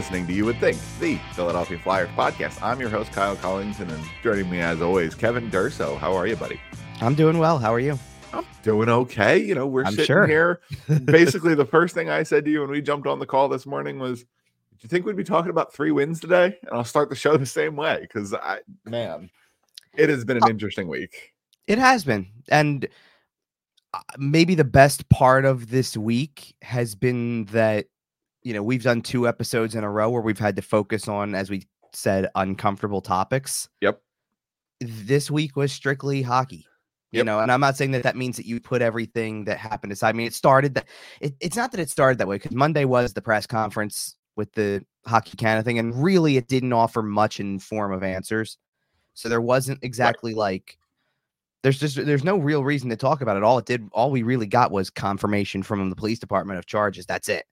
listening to You Would Think, the Philadelphia Flyers podcast. I'm your host, Kyle Collington, and joining me as always, Kevin Durso. How are you, buddy? I'm doing well. How are you? I'm doing okay. You know, we're I'm sitting sure. here. Basically, the first thing I said to you when we jumped on the call this morning was, "Do you think we'd be talking about three wins today?" And I'll start the show the same way because I, man, it has been an Uh, interesting week. It has been. And uh, maybe the best part of this week has been that, you know, we've done two episodes in a row where we've had to focus on, as we said, uncomfortable topics. Yep. This week was strictly hockey. You Yep. know, and I'm not saying that that means that you put everything that happened aside. I mean, it started that it, it's not that it started that way because Monday was the press conference with the Hockey Canada thing, and really it didn't offer much in form of answers. So there wasn't exactly like there's just there's no real reason to talk about it. All it did, all we really got was confirmation from the police department of charges. That's it.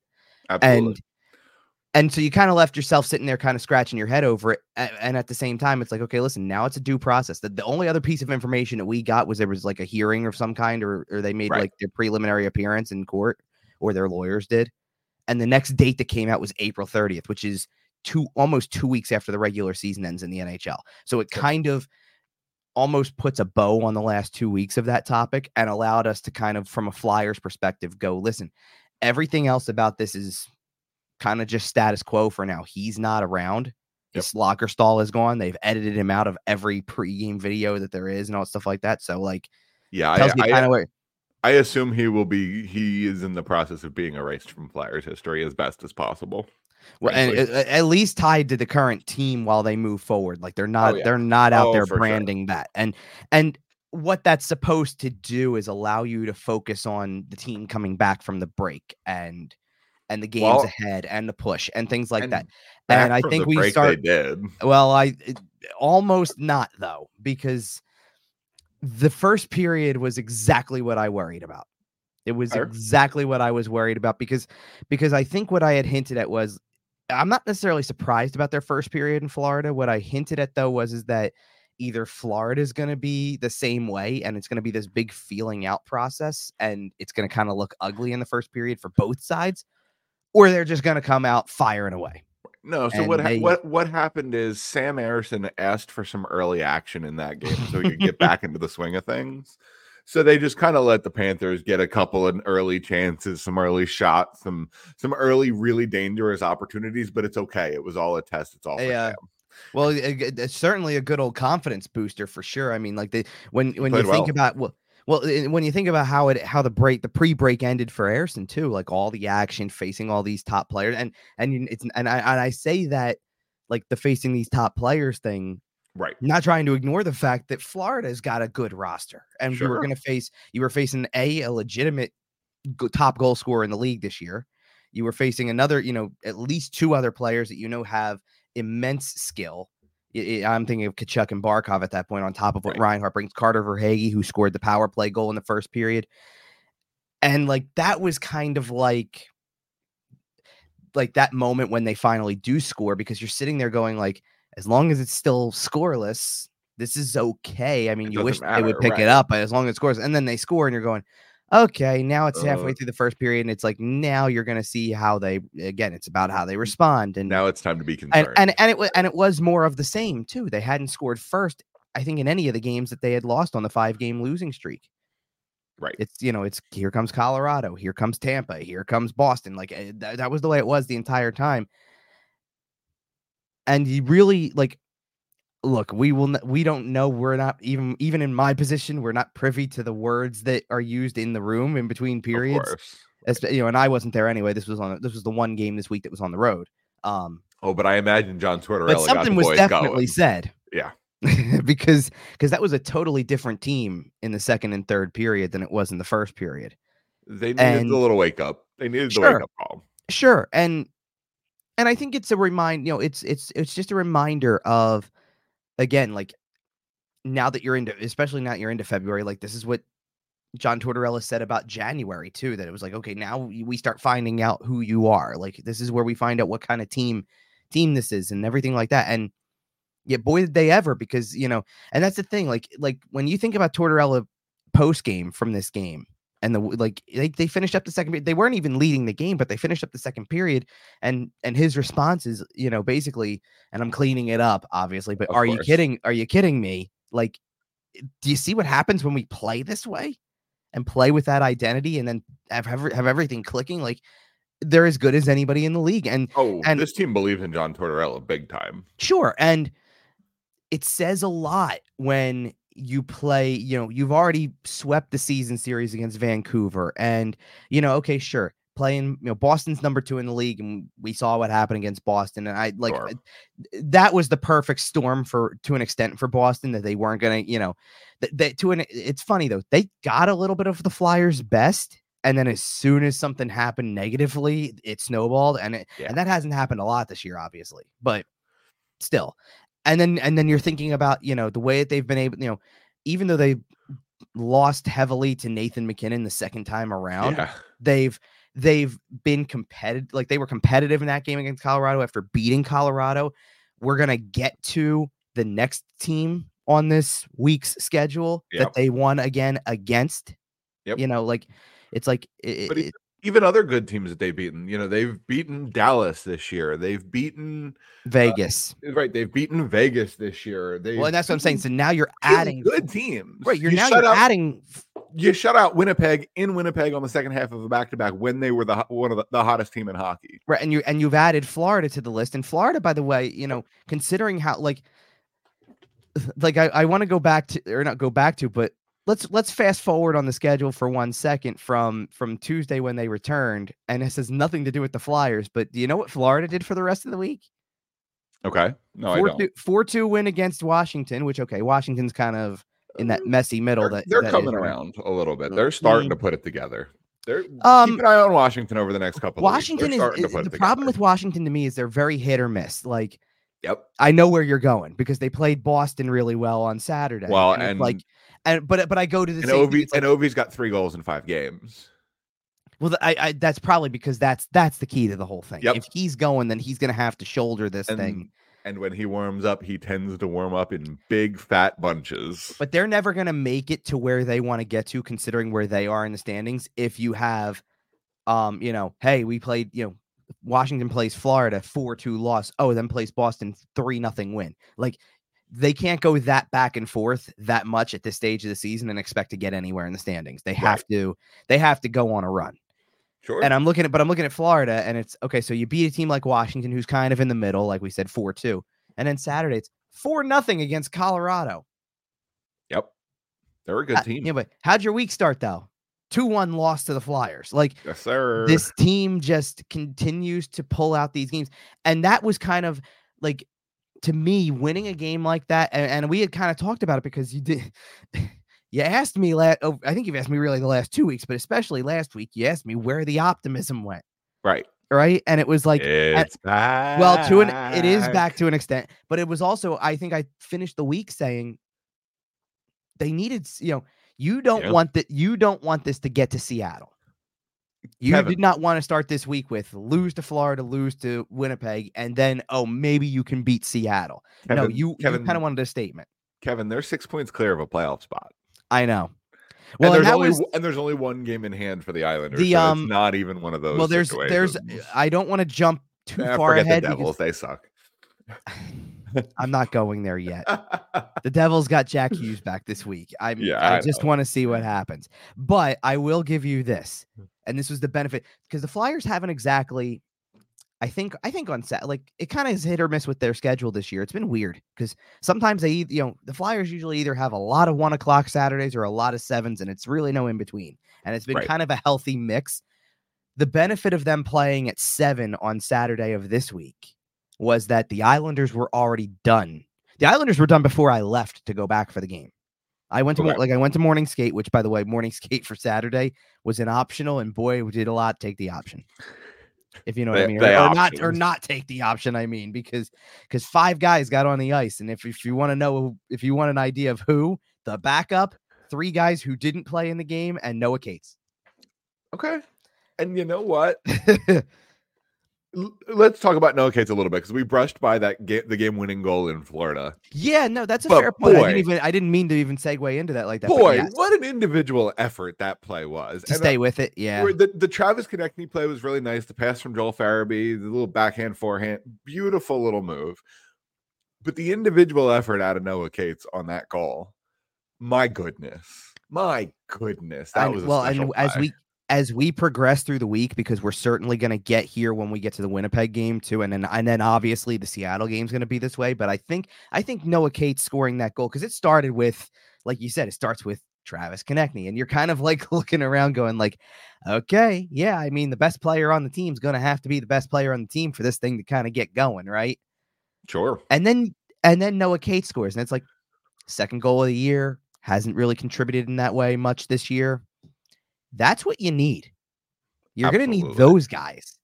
Absolutely. And and so you kind of left yourself sitting there, kind of scratching your head over it. And at the same time, it's like, okay, listen, now it's a due process. The, the only other piece of information that we got was there was like a hearing of some kind, or or they made Right. like their preliminary appearance in court, or their lawyers did. And the next date that came out was April 30th, which is two almost two weeks after the regular season ends in the NHL. So it kind of almost puts a bow on the last two weeks of that topic and allowed us to kind of, from a Flyers perspective, go listen. Everything else about this is kind of just status quo for now. He's not around. His locker stall is gone. They've edited him out of every pregame video that there is and all stuff like that. So like yeah, tells I, I, kind of where I assume he will be. He is in the process of being erased from Flyers history as best as possible. well, and frankly. at, at least tied to the current team while they move forward. Like they're oh, not yeah. they're not out Oh, there for sure. branding that. And and what that's supposed to do is allow you to focus on the team coming back from the break and and the games Well, ahead and the push and things like and that. And I think we start. Well, I it- almost not though, because the first period was exactly what I worried about. It was Fair. exactly what I was worried about because because I think what I had hinted at was I'm not necessarily surprised about their first period in Florida. What I hinted at though was is that either Florida is going to be the same way and it's going to be this big feeling out process and it's going to kind of look ugly in the first period for both sides or they're just going to come out firing away. No, so And what they- what what happened is Sam Ersson asked for some early action in that game so he could get back into the swing of things. So they just kind of let the Panthers get a couple of early chances, some early shots, some some early really dangerous opportunities, but it's okay. It was all a test. It's all for Yeah. Well, it- it- it's certainly a good old confidence booster for sure. I mean, like the when when you think well. about well, well, when you think about how it how the break the pre break ended for Ersson too, like all the action facing all these top players, and and it's and I and I say that like the facing these top players thing, Right. not trying to ignore the fact that Florida's got a good roster, and you were going to face you were facing a a legitimate top goal scorer in the league this year. You were facing another, you know, at least two other players that you know have immense skill. I- I- I'm thinking of Tkachuk and Barkov at that point, on top of what Right. Reinhart brings. Carter Verhaeghe, who scored the power play goal in the first period, and like that was kind of like like that moment when they finally do score because you're sitting there going like, as long as it's still scoreless, this is okay. I mean, It you wish doesn't they would pick right. it up, but as long as it scores, and then they score, and you're going, okay, now it's halfway Uh. through the first period, and it's like now you're going to see how they again. It's about how they respond, and Now it's time to be concerned. and and and it was and it was more of the same too. They hadn't scored first, I think, in any of the games that they had lost on the five game losing streak. right. It's you know, it's here comes Colorado, here comes Tampa, here comes Boston. Like eh, th- that was the way it was the entire time. And you really like look, we will n- we don't know we're not even even in my position, we're not privy to the words that are used in the room in between Of periods. course. As, you know, and I wasn't there anyway. This was on this was the one game this week that was on the road. Um Oh, but I imagine John Tortorella but something was definitely going. said. Yeah. because because that was a totally different team in the second and third period than it was in the first period. They needed And- the little wake up. They needed the Sure. wake up call. Sure. And and I think it's a remind, you know, it's it's it's just a reminder of again, like now that you're into especially now you're into February, like this is what John Tortorella said about January too, that it was like, okay, now we we start finding out who you are. Like this is where we find out what kind of team team this is and everything like that. And yeah, boy did they ever because you know, and that's the thing. Like like when you think about Tortorella post game from this game, and the like they, they finished up the second period. They weren't even leading the game, but they finished up the second period. And and his response is, you know, basically, and I'm cleaning it up, obviously, but Of are you kidding? Are you kidding me? Like, eh, do you see what happens when we play this way and play with that identity and then have have, have everything clicking? Like they're as good as anybody in the league. And Oh, And- this team believes in John Tortorella big time. Sure. And it says a lot when you play, you know, you've already swept the season series against Vancouver. And, you know, okay, sure. Playing, you know, Boston's number two in the league, and we saw what happened against Boston. And I like Sure. that was the perfect storm for to an extent for Boston that they weren't gonna, you know, that to an it's funny though, they got a little bit of the Flyers' best. And then as soon as something happened negatively, it snowballed. And it, Yeah. and that hasn't happened a lot this year, obviously. But still and then and then you're thinking about you know the way that they've been able you know even though they lost heavily to Nathan MacKinnon the second time around Yeah. they've they've been competitive like they were competitive in that game against Colorado after beating Colorado we're going to get to the next team on this week's schedule Yep. that they won again against Yep. you know like it's like it, But it- Even other good teams that they've beaten, you know, they've beaten Dallas this year. They've beaten uh, Vegas right. They've beaten Vegas this year. They well and that's what I'm saying so now you're adding good teams. right you're You now you're out, adding You shut out Winnipeg in Winnipeg on the second half of a back to back when they were the one of the, the hottest team in hockey. Right, and you and you've added Florida to the list. And Florida, by the way, you know, considering how like like I, I want to go back to or not go back to, but let's let's fast forward on the schedule for one second from from Tuesday when they returned, and this has nothing to do with the Flyers. But do you know what Florida did for the rest of the week? Okay, no, I four don't. two four two win against Washington, which okay, Washington's kind of in that messy middle. Uh, They're, that they're that is coming right. around a little bit. They're starting to Mm. put it together. They're Um, keep an eye on Washington over the next couple. Washington of weeks. is, They're to is- put the it problem with Washington to me is they're very hit or miss. Like Yep. I know where you're going because they played Boston really well on Saturday. Well, it's and- like, and but but I go to the And same. thing, Ovi it's like, and Ovi's got three goals in five games. well, I, I that's probably because that's that's the key to the whole thing. Yep. If he's going, then he's gonna have to shoulder this And thing. and when he warms up, he tends to warm up in big fat bunches. But they're never gonna make it to where they want to get to, considering where they are in the standings. If you have, um, you know, hey, we played, you know. Washington plays Florida 4-2 loss. Oh, then plays Boston 3 nothing win. Like they can't go that back and forth that much at this stage of the season and expect to get anywhere in the standings. They have to they have to go on a run. Sure. And I'm looking at but I'm looking at Florida and it's okay, so you beat a team like Washington who's kind of in the middle, like we said 4-2. And then Saturday it's 4 nothing against Colorado. yep. They're a good Uh, team. Yeah, but how'd your week start though? 2-1 loss to the Flyers. Like Yes, sir. this team just continues to pull out these games and that was kind of like to me winning a game like that and, and we had kind of talked about it because you did you asked me last oh, i think you've asked me really the last two weeks but especially last week you asked me where the optimism went right. right and it was like it's back. well to an it is back to an extent but it was also i think i finished the week saying they needed you know you don't Yeah. want that you don't want this to get to seattle you Kevin. did not want to start this week with lose to florida lose to winnipeg and then oh maybe you can beat seattle no Kevin, you, you Kevin, kind of wanted a statement Kevin, they're six points clear of a playoff spot. i know Well, and and there's that only was and there's only one game in hand for the Islanders. The, so um, it's not even one of those. well there's there's situations. i don't want to jump too Eh, far forget ahead the because Devils. They suck. i'm not going there yet The Devils got Jack Hughes back this week. I'm, Yeah, I, I just want to see what happens. But I will give you this, hmm. and this was the benefit because the Flyers haven't exactly. I think I think on set like it kind of is hit or miss with their schedule this year. It's been weird because sometimes they you know the Flyers usually either have a lot of one o'clock Saturdays or a lot of sevens, and it's really no in between. And it's been Right. kind of a healthy mix. The benefit of them playing at seven on Saturday of this week was that the Islanders were already done. The Islanders were done before I left to go back for the game. I went to Okay. like I went to morning skate, which by the way, morning skate for Saturday was an optional, and boy, we did a lot take the option. If you know what I mean, or, or not, or not take the option. I mean, because because five guys got on the ice, and if if you want to know, if you want an idea of who the backup, three guys who didn't play in the game, and Noah Cates. okay. And you know what? let's talk about Noah Cates a little bit because we brushed by that game, the game-winning goal in Florida. Yeah, no, that's a but fair point. Boy, I didn't even I didn't mean to even segue into that like that. Boy, yes. what an individual effort that play was. To and stay uh, with it, yeah. The, the Travis Konecny play was really nice. The pass from Joel Farabee, the little backhand forehand, beautiful little move. But the individual effort out of Noah Cates on that goal, my goodness, my goodness, that was well. and as we as we progress through the week, because we're certainly going to get here when we get to the Winnipeg game too, and then and then obviously the Seattle game is going to be this way. But I think I think Noah Cates scoring that goal because it started with, like you said, it starts with Travis Konecny, and you're kind of like looking around, going like, okay, yeah, I mean the best player on the team is going to have to be the best player on the team for this thing to kind of get going, right? Sure. And then and then Noah Cates scores, and it's like second goal of the year hasn't really contributed in that way much this year that's what you need. You're going to need those guys.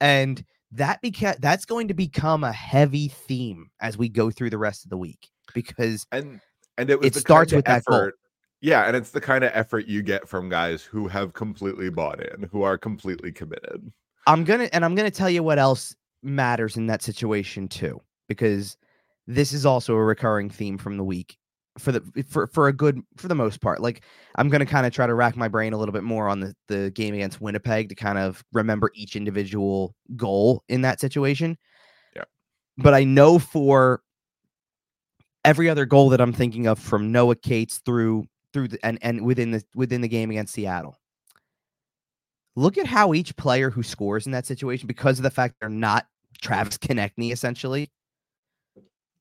And that beca- that's going to become a heavy theme as we go through the rest of the week because and and it, it starts with effort, that goal. Yeah, and it's the kind of effort you get from guys who have completely bought in, who are completely committed. I'm gonna and I'm gonna tell you what else matters in that situation too, because this is also a recurring theme from the week for the for for a good for the most part. Like I'm gonna kind of try to rack my brain a little bit more on the the game against Winnipeg to kind of remember each individual goal in that situation. Yeah. But I know for every other goal that I'm thinking of from Noah Cates through through the, and and within the within the game against Seattle. Look at how each player who scores in that situation, because of the fact they're not Travis Konecny, essentially,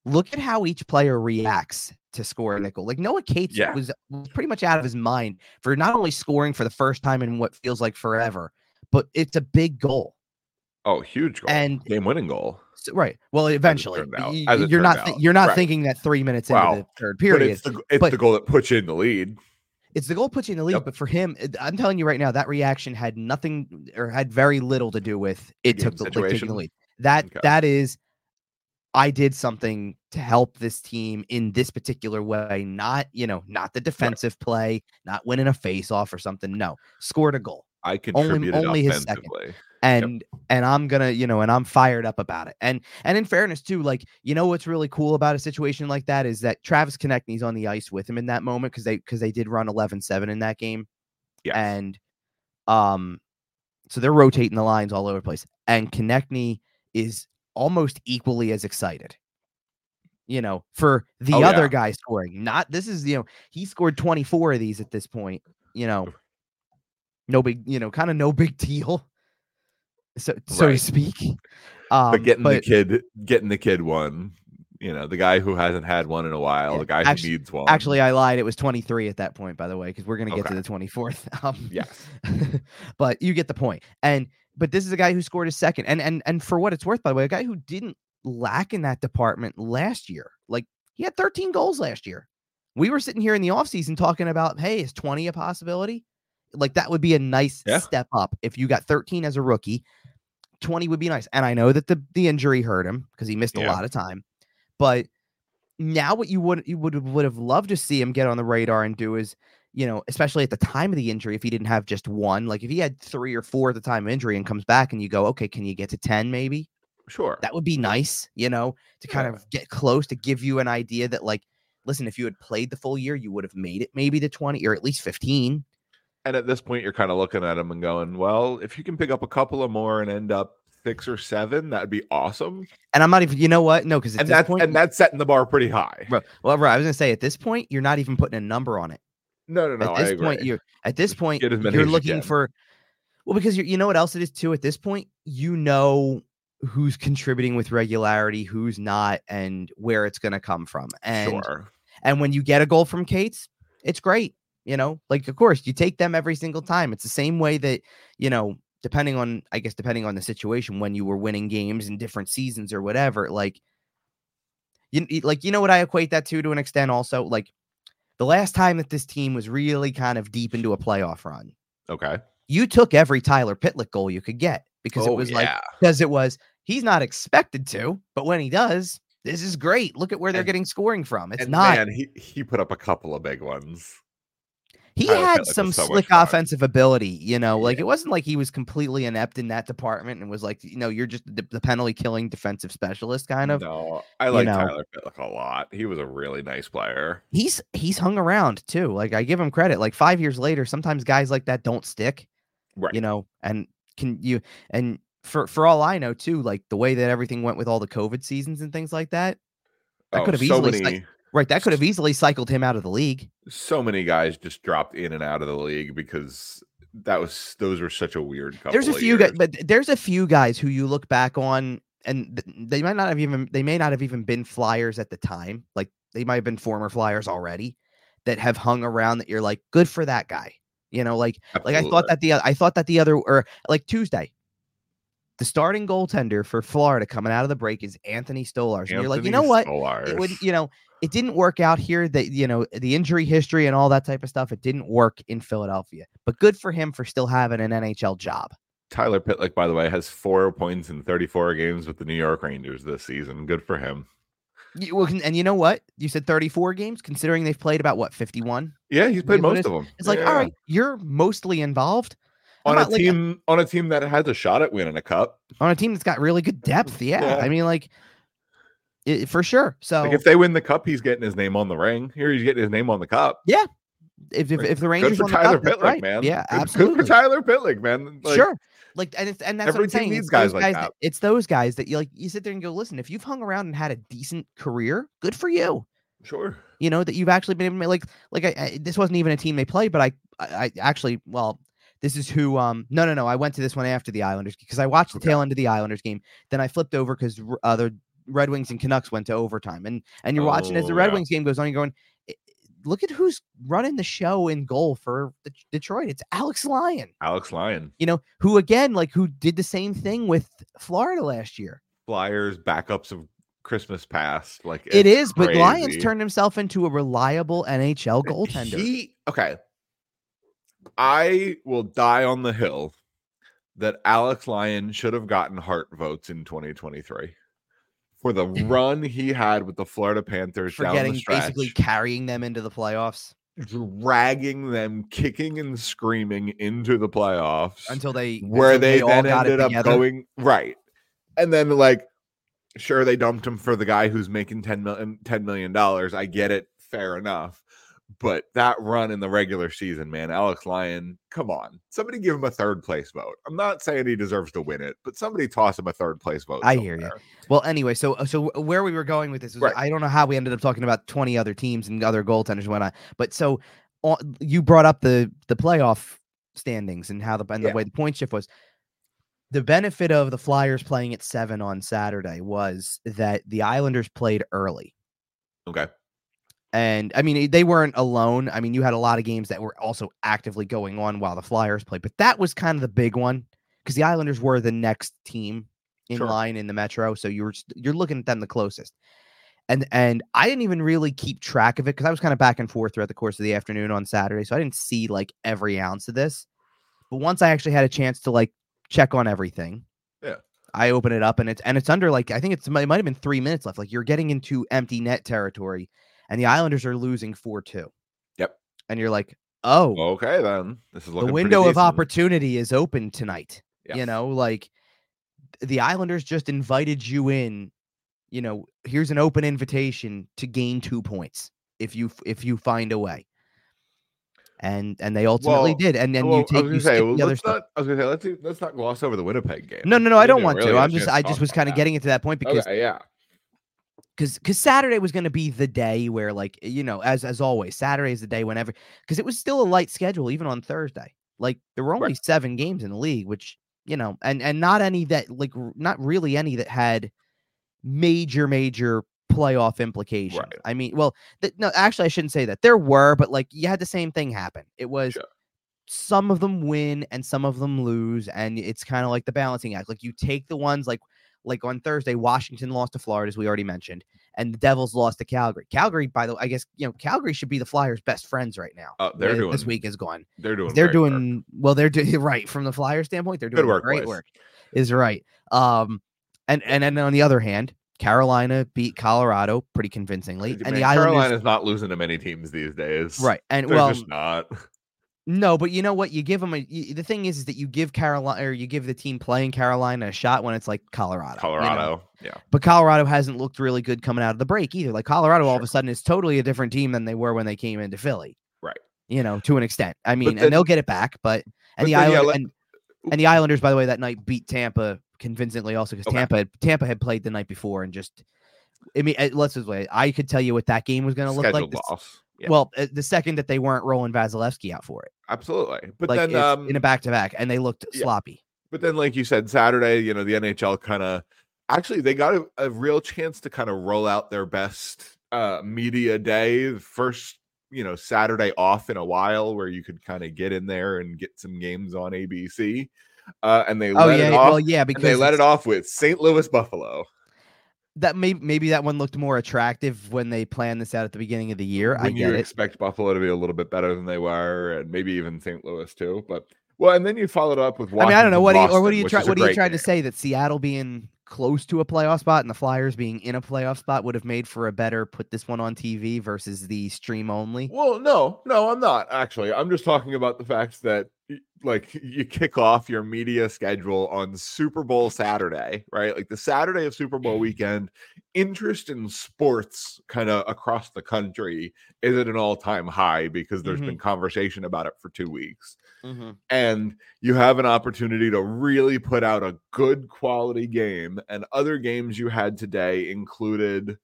look at how each player reacts to score a nickel. Like Noah Cates yeah. was, was pretty much out of his mind for not only scoring for the first time in what feels like forever, but it's a big goal. Oh, huge goal. And game winning goal. So, right. Well, eventually, you're not th- you're not right. thinking that three minutes wow. into the third period. it's, the, it's but the goal that puts you in the lead. It's the goal puts you in the lead, yep. but for him, I'm telling you right now, that reaction had nothing or had very little to do with it took the, like, taking the lead. That okay. that is I did something to help this team in this particular way, not, you know, not the defensive right. play, not winning a face off or something. No, scored a goal. I contributed only, only his second. And yep. and I'm gonna, you know, and I'm fired up about it. And and in fairness, too, like, you know what's really cool about a situation like that is that Travis Konecny's on the ice with him in that moment because they because they did run 11-7 in that game. Yeah. And um so they're rotating the lines all over the place. And Konecny is almost equally as excited. You know, for the oh, other yeah. guy scoring. Not this is, you know, he scored 24 of these at this point, you know. No big, you know, kind of no big deal. So so right. to speak. Um, but getting but, the kid getting the kid one you know, the guy who hasn't had one in a while, yeah. the guy actually, who needs one. Actually, I lied. It was 23 at that point, by the way, because we're going to get okay. to the 24th. Um, yes. but you get the point. And but this is a guy who scored a second. And and and for what it's worth, by the way, a guy who didn't lack in that department last year. Like he had 13 goals last year. We were sitting here in the offseason talking about, hey, is 20 a possibility? Like that would be a nice yeah. step up. If you got 13 as a rookie, 20 would be nice. And I know that the, the injury hurt him because he missed a lot of time. But now what you would you would would have loved to see him get on the radar and do is you know, especially at the time of the injury, if he didn't have just one, like if he had three or four at the time of injury and comes back and you go, okay, can you get to 10 maybe? Sure. That would be nice, you know, to kind yeah. of get close to give you an idea that, like, listen, if you had played the full year, you would have made it maybe to 20 or at least 15. And at this point, you're kind of looking at him and going, well, if you can pick up a couple of more and end up six or seven, that'd be awesome. And I'm not even, you know what? No, because and that's point, and that's setting the bar pretty high. Bro, well, bro, I was gonna say at this point, you're not even putting a number on it. No, no, no. At this point, you're at this point you're looking for well because you you know what else it is too. At this point, you know who's contributing with regularity, who's not, and where it's going to come from. And sure. and when you get a goal from Cates, it's great. You know, like of course you take them every single time. It's the same way that you know, depending on I guess depending on the situation, when you were winning games in different seasons or whatever, like. You, like you know what I equate that to to an extent also like the last time that this team was really kind of deep into a playoff run. Okay. You took every Tyler Pitlick goal you could get because oh, it was yeah. like because it was he's not expected to, but when he does, this is great. Look at where they're and, getting scoring from. It's not man, he he put up a couple of big ones. He had some so slick offensive ability, you know, like Yeah. it wasn't like he was completely inept in that department and was like, you know, you're just the, the penalty killing defensive specialist kind of. No, I like know. Tyler Pitlick a lot. He was a really nice player. He's he's hung around too. Like I give him credit. Like five years later, sometimes guys like that don't stick, Right. you know, and can you and for for all I know too, like the way that everything went with all the COVID seasons and things like that, that Oh, could have so easily many right, that could have easily cycled him out of the league. so many guys just dropped in and out of the league because that was those were such a weird couple. there's a few guys, but there's a few guys who you look back on, and they might not have even they may not have even been flyers at the time. Like they might have been former flyers already that have hung around. That you're like, good for that guy. You know, like like I thought that the I thought that the other or like Tuesday. The starting goaltender for Florida coming out of the break is Anthony Stolarz. And you're like, you know what? It would, you know, it didn't work out here. That you know, the injury history and all that type of stuff, it didn't work in Philadelphia. But good for him for still having an NHL job. Tyler Pitlick, by the way, has four points in 34 games with the New York Rangers this season. Good for him. Well, and you know what? You said 34 games, considering they've played about what 51. Yeah, he's played most of them. It's like, Yeah. all right, you're mostly involved on a not, like, team on a team that has a shot at winning a cup. on a team that's got really good depth. Yeah, Yeah. I mean, like, i- for sure. So Like if they win the cup, he's getting his name on the ring. Here he's getting his name on the cup. Yeah. If if, if the Good Rangers for won the Tyler cup, Pitlick, right. man. Yeah, Good- absolutely. Good for Tyler Pitlick, man. Like, sure. Like, and it's and that's what I'm saying. needs it's guys like guys that. It's those guys that you like. You sit there and go, listen. If you've hung around and had a decent career, good for you. Sure. you know that you've actually been able to make like like I, I this wasn't even a team they played but I, I I actually well this is who um no no no I went to this one after the Islanders because I watched the Okay. tail end of the Islanders game then I flipped over because the Red Wings and Canucks went to overtime and and you're watching as the Oh, Red yeah. Wings game goes on you're going look at who's running the show in goal for the Detroit it's Alex Lyon Alex Lyon. you know who again like who did the same thing with Florida last year Flyers backups of Christmas past. Like it's is but Lyons turned himself into a reliable NHL goaltender He okay. I will die on the hill that Alex Lyon should have gotten heart votes in 2023 for the run he had with the Florida Panthers for down getting the stretch, basically carrying them into the playoffs. Dragging them kicking and screaming into the playoffs until they where they, all then ended up together. going right. And then like sure they dumped him for the guy who's making 10 million 10 million dollars. I get it. Fair enough but that run in the regular season man alex lyon come on somebody give him a third place vote i'm not saying he deserves to win it but somebody toss him a third place vote I hear you. Well, anyway, so so where we were going with this is Right. I don't know how we ended up talking about twenty other teams and other goaltenders and whatnot. But so uh, you brought up the the playoff standings and how the and the Yeah. way the point shift was. The benefit of the Flyers playing at seven on Saturday was that the Islanders played early. okay And I mean, they weren't alone. I mean, you had a lot of games that were also actively going on while the Flyers played, but that was kind of the big one because the Islanders were the next team in Sure. line in the Metro. So you were you're looking at them the closest. And and I didn't even really keep track of it because I was kind of back and forth throughout the course of the afternoon on Saturday. So I didn't see like every ounce of this. But once I actually had a chance to like check on everything, Yeah. I open it up and it's and it's under like I think it's it might have been three minutes left. Like you're getting into empty net territory, and the Islanders are losing four two. Yep. And you're like, oh, okay then this is the window of opportunity is open tonight. You know, like the Islanders just invited you in. You know, here's an open invitation to gain two points if you if you find a way. And and they ultimately Well, did. And then Well, you take you say, well, the other stuff. not, I was gonna say let's let's not gloss over the Winnipeg game. No, no, no, I don't want really to. I'm just I just was kind of getting into that point because okay, yeah, because because Saturday was going to be the day where like you know as as always Saturday is the day whenever because it was still a light schedule even on Thursday like there were only Right. seven games in the league which you know and and not any that like not really any that had major major playoff implications. Right. I mean, well, th- no, actually I shouldn't say that there were, but like you had the same thing happen. It was Sure. some of them win and some of them lose and it's kind of like the balancing act like you take the ones like like on thursday washington lost to florida as we already mentioned and the devils lost to calgary calgary by the way i guess you know calgary should be the flyers best friends right now Oh, they're Uh, doing this week is gone They're doing. they're great work. doing well they're doing right from the flyers standpoint they're doing work, great boys. work is right um and and then on the other hand carolina beat colorado pretty convincingly and the islanders Carolina's not losing to many teams these days. right and They're well just not. No, but you know what? You give them a. You, the thing is, is that you give Carolina or you give the team playing Carolina a shot when it's like Colorado. you know? Colorado. Yeah. But Colorado hasn't looked really good coming out of the break either. Like Colorado, all of a sudden, is totally a different team than they were when they came into Philly. Right. You know, to an extent. I mean, then- and they'll get it back, but and but the then, yeah, let- and, and the Islanders, by the way, that night beat Tampa convincingly also because Okay. Tampa had, Tampa had played the night before and just. I mean, uh, let's just wait. I could tell you what that game was going to look like. Scheduled the s- loss. Yeah. Well, uh, the second that they weren't rolling Vasilevskiy out for it, absolutely. But like then um in a back to back, and they looked yeah. sloppy. But then, like you said, Saturday, you know, the NHL kind of actually they got a, a real chance to kind of roll out their best uh media day, first you know Saturday off in a while, where you could kind of get in there and get some games on ABC. Uh, and they Oh let yeah, it off. well yeah, because they let it off with St. Louis Buffalo. That maybe maybe that one looked more attractive when they planned this out at the beginning of the year. I When you get it. expect Buffalo to be a little bit better than they were, and maybe even St. Louis too. But well, and then you followed up with. I mean, I don't know what do you, or what Washington, do you which try is a what are you trying to say that Seattle being close to a playoff spot and the Flyers being in a playoff spot would have made for a better put this one on TV versus the stream only. Well, no, no, I'm not actually. I'm just talking about the fact that like you kick off your media schedule on Super Bowl Saturday, right? Like the Saturday of Super Bowl weekend, interest in sports kind of across the country is at an all-time high because there's Mhm. been conversation about it for 2 weeks. And you have an opportunity to really put out a good quality game and other games you had today included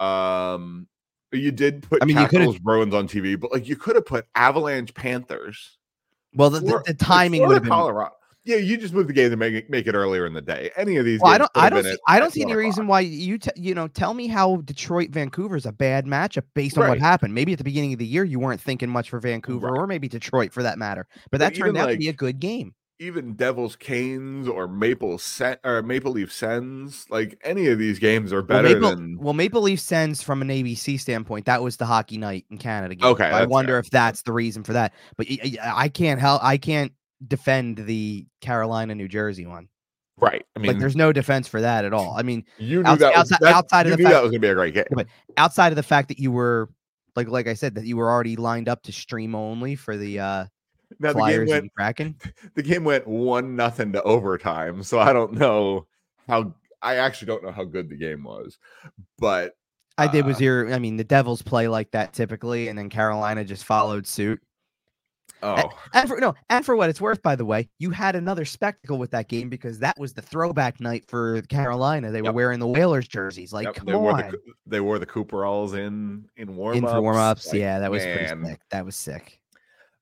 um you did put I mean, you could've- Capitals Bruins on TV, but like you could have put Avalanche Panthers. Well, the, the, the timing would have been. Colorado. Yeah, you just move the game to make it make it earlier in the day. Any of these Well, I games don't. I don't. See, I don't see any 1 reason why you. T- you know, tell me how Detroit Vancouver is a bad matchup based on what happened. Maybe at the beginning of the year you weren't thinking much for Vancouver Right. or maybe Detroit for that matter. But But that turned out to be a good game. even Devils Canes or Maple Sen- or Maple Leaf Sens, like any of these games are Well, better Maple, than well, Maple Leaf Sens from an ABC standpoint, that was the hockey night in Canada. Game. Okay, I wonder fair. if that's the reason for that. But I can't help. I can't defend the Carolina New Jersey one. right. I mean, like, there's no defense for that at all. I mean, you knew outs- that was, outside- that- outside of the fact- that was gonna be a great game. but outside of the fact that you were like, like I said, that you were already lined up to stream only for the uh, Now the game Flyers went and Kraken. the game went one nothing to overtime, so I don't know how. I actually don't know how good the game was, but I did was Uh, your. I mean, the Devils play like that typically, and then Carolina just followed suit. Oh, And for no, and for what it's worth, by the way, you had another spectacle with that game because that was the throwback night for Carolina. They were wearing the Whalers jerseys. Like, yep, come they wore on, the they wore the Cooperalls in in warm in for warm ups. yeah, that was pretty sick. That was sick.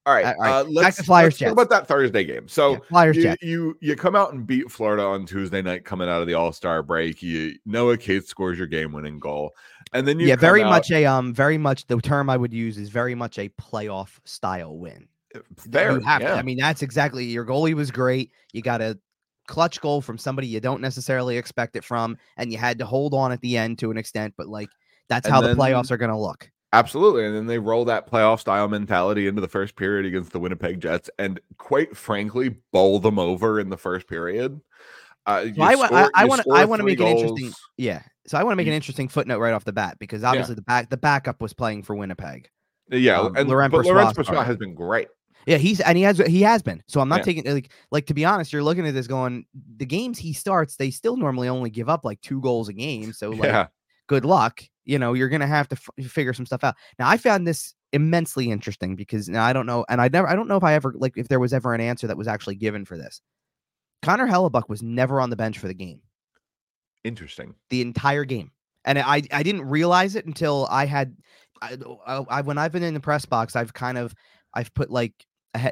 All right, All right, uh, back let's, to Flyers talk about that Thursday game. So Yeah, Flyers you, you you come out and beat Florida on Tuesday night coming out of the All Star break. You Noah Cates scores your game winning goal, and then you Yeah, very out- much a um, very much the term I would use is very much a playoff style win. There. you have to. yeah. I mean, that's exactly your goalie was great. You got a clutch goal from somebody you don't necessarily expect it from, and you had to hold on at the end to an extent. But like that's And how then- the playoffs are going to look. Absolutely. And then they roll that playoff style mentality into the first period against the Winnipeg Jets and quite frankly bowl them over in the first period. Uh, So I I- I score I wanna three make an interesting- Yeah. So I want to make an interesting footnote right off the bat because obviously the back the backup was playing for Winnipeg. Yeah, um, and Laurent but Brossoit Laurent started. Has been great. Yeah, he's and he has he has been. So I'm not Yeah. taking like like to be honest, you're looking at this going the games he starts, they still normally only give up like two goals a game. So like yeah, good luck. You know, you're gonna have to f- figure some stuff out. Now, I found this immensely interesting because now I don't know, and I never, I don't know if I ever like if there was ever an answer that was actually given for this. Connor Hellebuyck was never on the bench for the game, interesting. the entire game, and I, I didn't realize it until I had, I, I, when I've been in the press box, I've kind of, I've put like,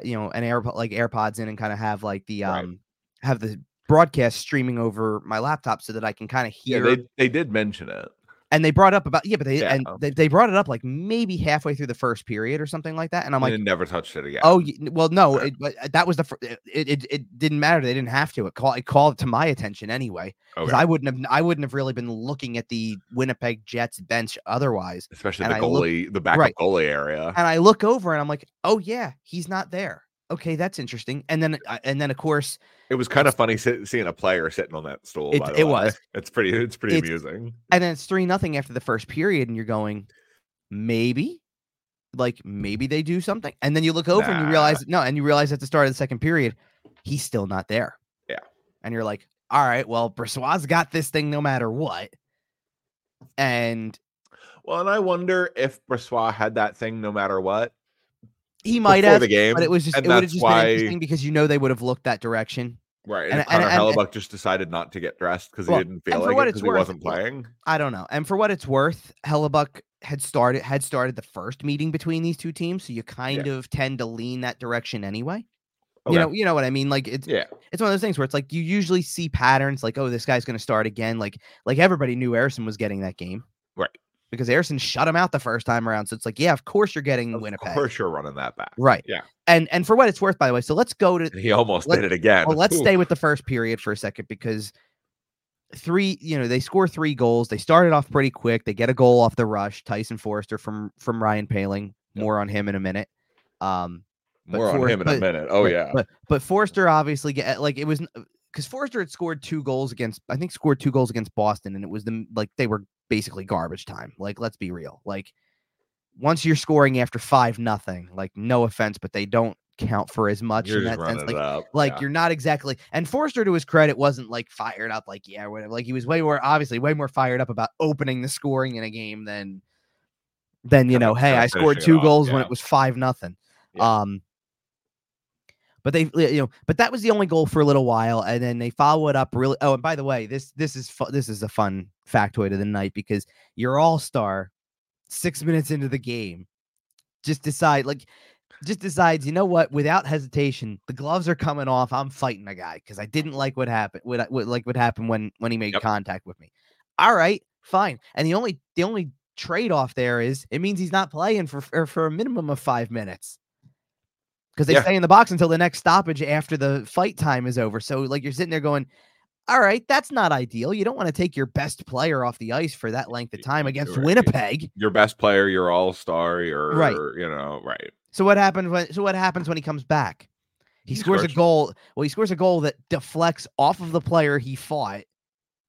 you know, an AirPod like AirPods in and kind of have like the Right. um, have the broadcast streaming over my laptop so that I can kind of Yeah, hear they they did mention it. And they brought up about yeah, but they Yeah. and they, they brought it up like maybe halfway through the first period or something like that, and I'm and like, they never touched it again. oh well, no, it, uh, that was the fir- it, it it didn't matter. They didn't have to. It called it called to my attention anyway okay. I wouldn't have I wouldn't have really been looking at the Winnipeg Jets bench otherwise. especially and the I look- goalie, the backup right. goalie area. And I look over and I'm like, oh yeah, he's not there. Okay, that's interesting. And then uh, and then of course It was kind of funny sit, seeing a player sitting on that stool. It- it was. It's pretty. It's pretty It's- amusing. and then it's three nothing after the first period, and you're going, maybe. like maybe they do something. And then you look over and you realize no, and you realize at the start of the second period, he's still not there. Yeah. And you're like, all right, well, Brossoit's got this thing no matter what. And well, and I wonder if Brossoit had that thing no matter what. He might have the game, but it was just and it would have just why- been interesting because you know they would have looked that direction. Right. And, And- Connor and- and- Hellebuyck just decided not to get dressed because Well, he didn't feel like it because he wasn't playing. I don't know. And for what it's worth, Hellebuyck had started had started the first meeting between these two teams, so you kind of tend to lean that direction anyway. You know, you know what I mean? Like it's Yeah. it's one of those things where it's like you usually see patterns like, oh, this guy's gonna start again. Like like everybody knew Ersson was getting that game. Right. Because Ersson shut him out the first time around. So it's like, yeah, of course you're getting Of Winnipeg. Of course you're running that back. Right. Yeah. And and for what it's worth, by the way, so let's go to he almost Let- did it again. well, let's Ooh. stay with the first period for a second because three, you know, they score three goals. They started off pretty quick. They get a goal off the rush. Tyson Foerster from from Ryan Poehling. Yep. More on him in a minute. Um, but More on for- him in a minute. Oh but- yeah. But but Foerster obviously get like it was because Foerster had scored two goals against I think scored two goals against Boston and it was them like they were basically garbage time. Like let's be real. Like once you're scoring after five nothing, like no offense, but they don't count for as much You're in that sense. Like up. like yeah. you're not exactly and Foerster, to his credit wasn't like fired up like yeah whatever like he was way more obviously way more fired up about opening the scoring in a game than than you know hey I scored two goals when it was five nothing Yeah. um but they you know but that was the only goal for a little while and then they follow it up really oh and by the way this this is fu- this is a fun factoid of the night because your all-star 6 minutes into the game just decide like just decides, you know what, without hesitation, the gloves are coming off. I'm fighting a guy because I didn't like what happened. What, what like what happened when when he made Yep. contact with me. All right, fine. And the only the only trade off there is it means he's not playing for, for a minimum of five minutes because they Yeah. stay in the box until the next stoppage after the fight time is over. So like you're sitting there going. All right, that's not ideal. You don't want to take your best player off the ice for that length of time against Right. Winnipeg. your best player, your all star, your Right. you know, right. So what happens when so what happens when he comes back? He, He scores a goal. Well, he scores a goal that deflects off of the player he fought.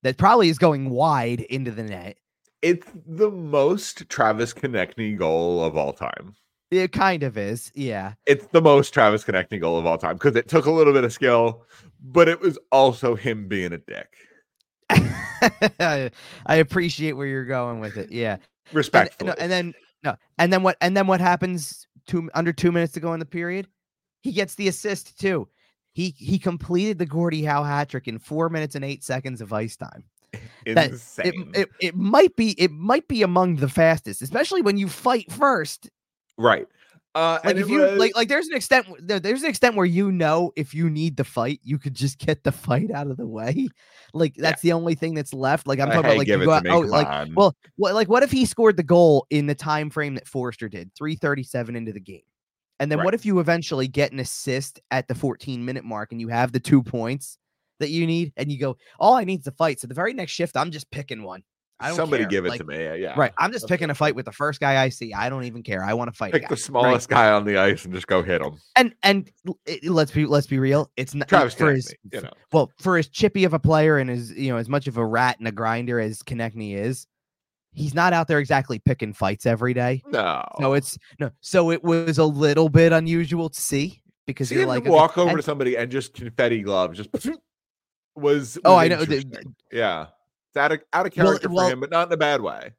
That probably is going wide into the net. It's the most Travis Konecny goal of all time. It kind of is, yeah. It's the most Travis Konecny goal of all time because it took a little bit of skill, but it was also him being a dick. I appreciate where you're going with it. Yeah. And, no, and then no, and then what? And then what happens? Two under two minutes to go in the period, he gets the assist too. He he completed the Gordie Howe hat trick in four minutes and eight seconds of ice time. insane. It, it it might be it might be among the fastest, especially when you fight first. Right. Uh, Like and if you was- like like there's an extent there, there's an extent where you know if you need the fight, you could just get the fight out of the way. Like that's the only thing that's left. Like I'm talking hey, about like you go out- oh like on. well what like what if he scored the goal in the time frame that Foerster did, 337 into the game. And then Right. what if you eventually get an assist at the 14 minute mark and you have the two points that you need and you go, all I need is a fight. So the very next shift, I'm just picking one. I don't somebody care. give it Like, to me. Yeah. Right. I'm just picking a fight with the first guy I see. I don't even care. I want to fight. Pick guy, the right? smallest guy on the ice and just go hit him. And and it- eh, let's be let's be real. It's not Travis for his you know. well for as chippy of a player and as you know as much of a rat and a grinder as Konecny is. He's not out there exactly picking fights every day. No. So it's no. So it was a little bit unusual to see because See you're like okay, walk over and- to somebody and just confetti gloves just was, Oh, I know, the- yeah it's out of out of character well- for him but not in a bad way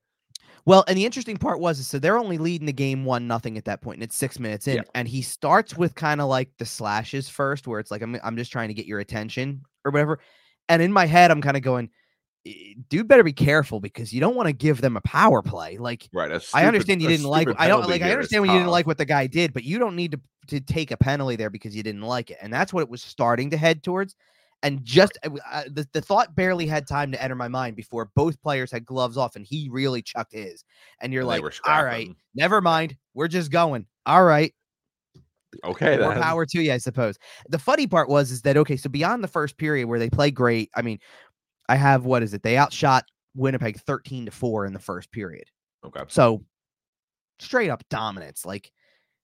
Well, and the interesting part was is so they're only leading the game one nothing at that point, and it's six minutes in, Yeah. and he starts with kind of like the slashes first, where it's like I'm I'm just trying to get your attention or whatever. And in my head, I'm kind of going, "Eh, dude, better be careful because you don't want to give them a power play. Like right a I stupid- understand you didn't like I don't like I understand when you didn't like what the guy did, but you don't need to to take a penalty there because you didn't like it, and that's what it was starting to head towards. And just uh, uh, the, the thought barely had time to enter my mind before both players had gloves off and he really chucked his. And you're And like, all right, never mind. We're just going. All right. okay More then. power to you, I suppose. The funny part was is that okay, so beyond the first period where they play great, I mean, I have what is it? They outshot Winnipeg 13 to 4 in the first period. okay So straight up dominance. Like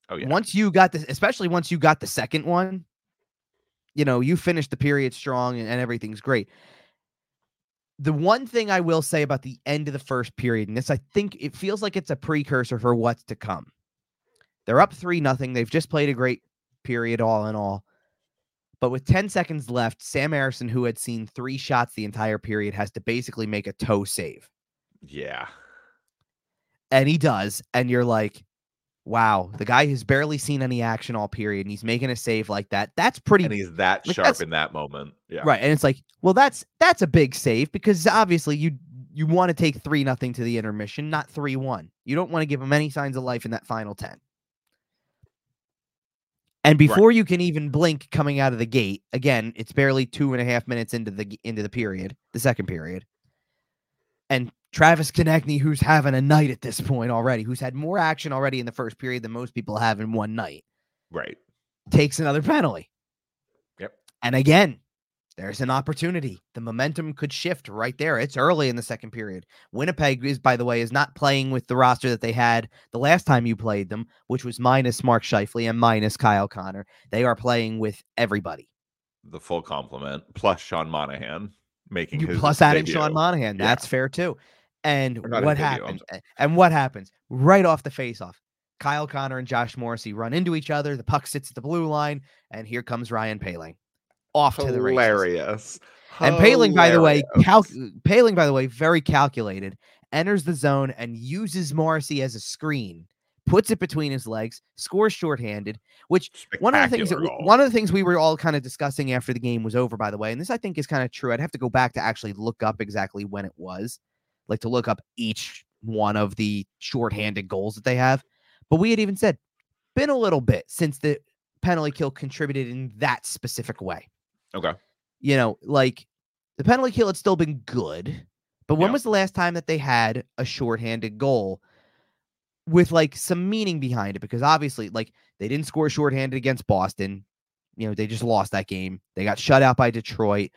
oh yeah once you got this, especially once you got the second one, you know, you finished the period strong and, and everything's great. The one thing I will say about the end of the first period, and this I think it feels like it's a precursor for what's to come, They're up three nothing. They've just played a great period, all in all. But with 10 seconds left, Sam Ersson, who had seen three shots the entire period, has to basically make a toe save. Yeah. And he does. And you're like, wow, the guy has barely seen any action all period and he's making a save like that. That's pretty And he's that Like, sharp in that moment. Yeah. right. And it's like, well, that's that's a big save because obviously you you want to take three nothing to the intermission, not three one. You don't want to give him any signs of life in that final 10. And before you can even blink coming out of the gate, again, it's barely two and a half minutes into the into the period, the second period. And Travis Konecny, who's having a night at this point already, who's had more action already in the first period than most people have in one night, Right. takes another penalty. Yep. And again, there's an opportunity. The momentum could shift right there. It's early in the second period. Winnipeg is, by the way, is not playing with the roster that they had the last time you played them, which was minus Mark Scheifele and minus Kyle Connor. They are playing with everybody. The full complement plus Sean Monahan making You his plus adding debut. Sean Monahan. Yeah. That's fair too. And Or not his what happens? And what happens right off the faceoff? Kyle Connor and Josh Morrissey run into each other. The puck sits at the blue line, and here comes Ryan Poehling off to the races. Hilarious. And Poehling, by the way, Hilarious. cal- Poehling, by the way, very calculated, enters the zone and uses Morrissey as a screen, puts it between his legs, scores shorthanded. Which one of the things that one of the things we were all kind of discussing after the game was over, by the way, and this I think is kind of true. I'd have to go back to actually look up exactly when it was, like to look up each one of the shorthanded goals that they have. But we had even said, been a little bit since the penalty kill contributed in that specific way Okay. you know, like the penalty kill had still been good, but when Yeah. was the last time that they had a shorthanded goal with like some meaning behind it? Because obviously, like they didn't score shorthanded against Boston. You know, they just lost that game. They got shut out by Detroit.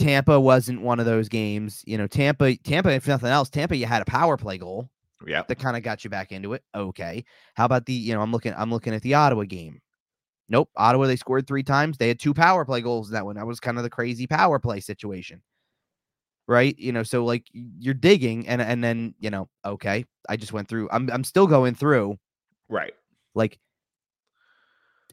Tampa wasn't one of those games. You know, Tampa, Tampa, if nothing else, Tampa, you had a power play goal Yeah. that kind of got you back into it. Okay. How about the, you know, I'm looking, I'm looking at the Ottawa game. Nope. Ottawa, they scored three times. They had two power play goals in that one. That was kind of the crazy power play situation. Right. You know, so like you're digging and and then, you know, okay. I just went through. I'm I'm still going through. Right. Like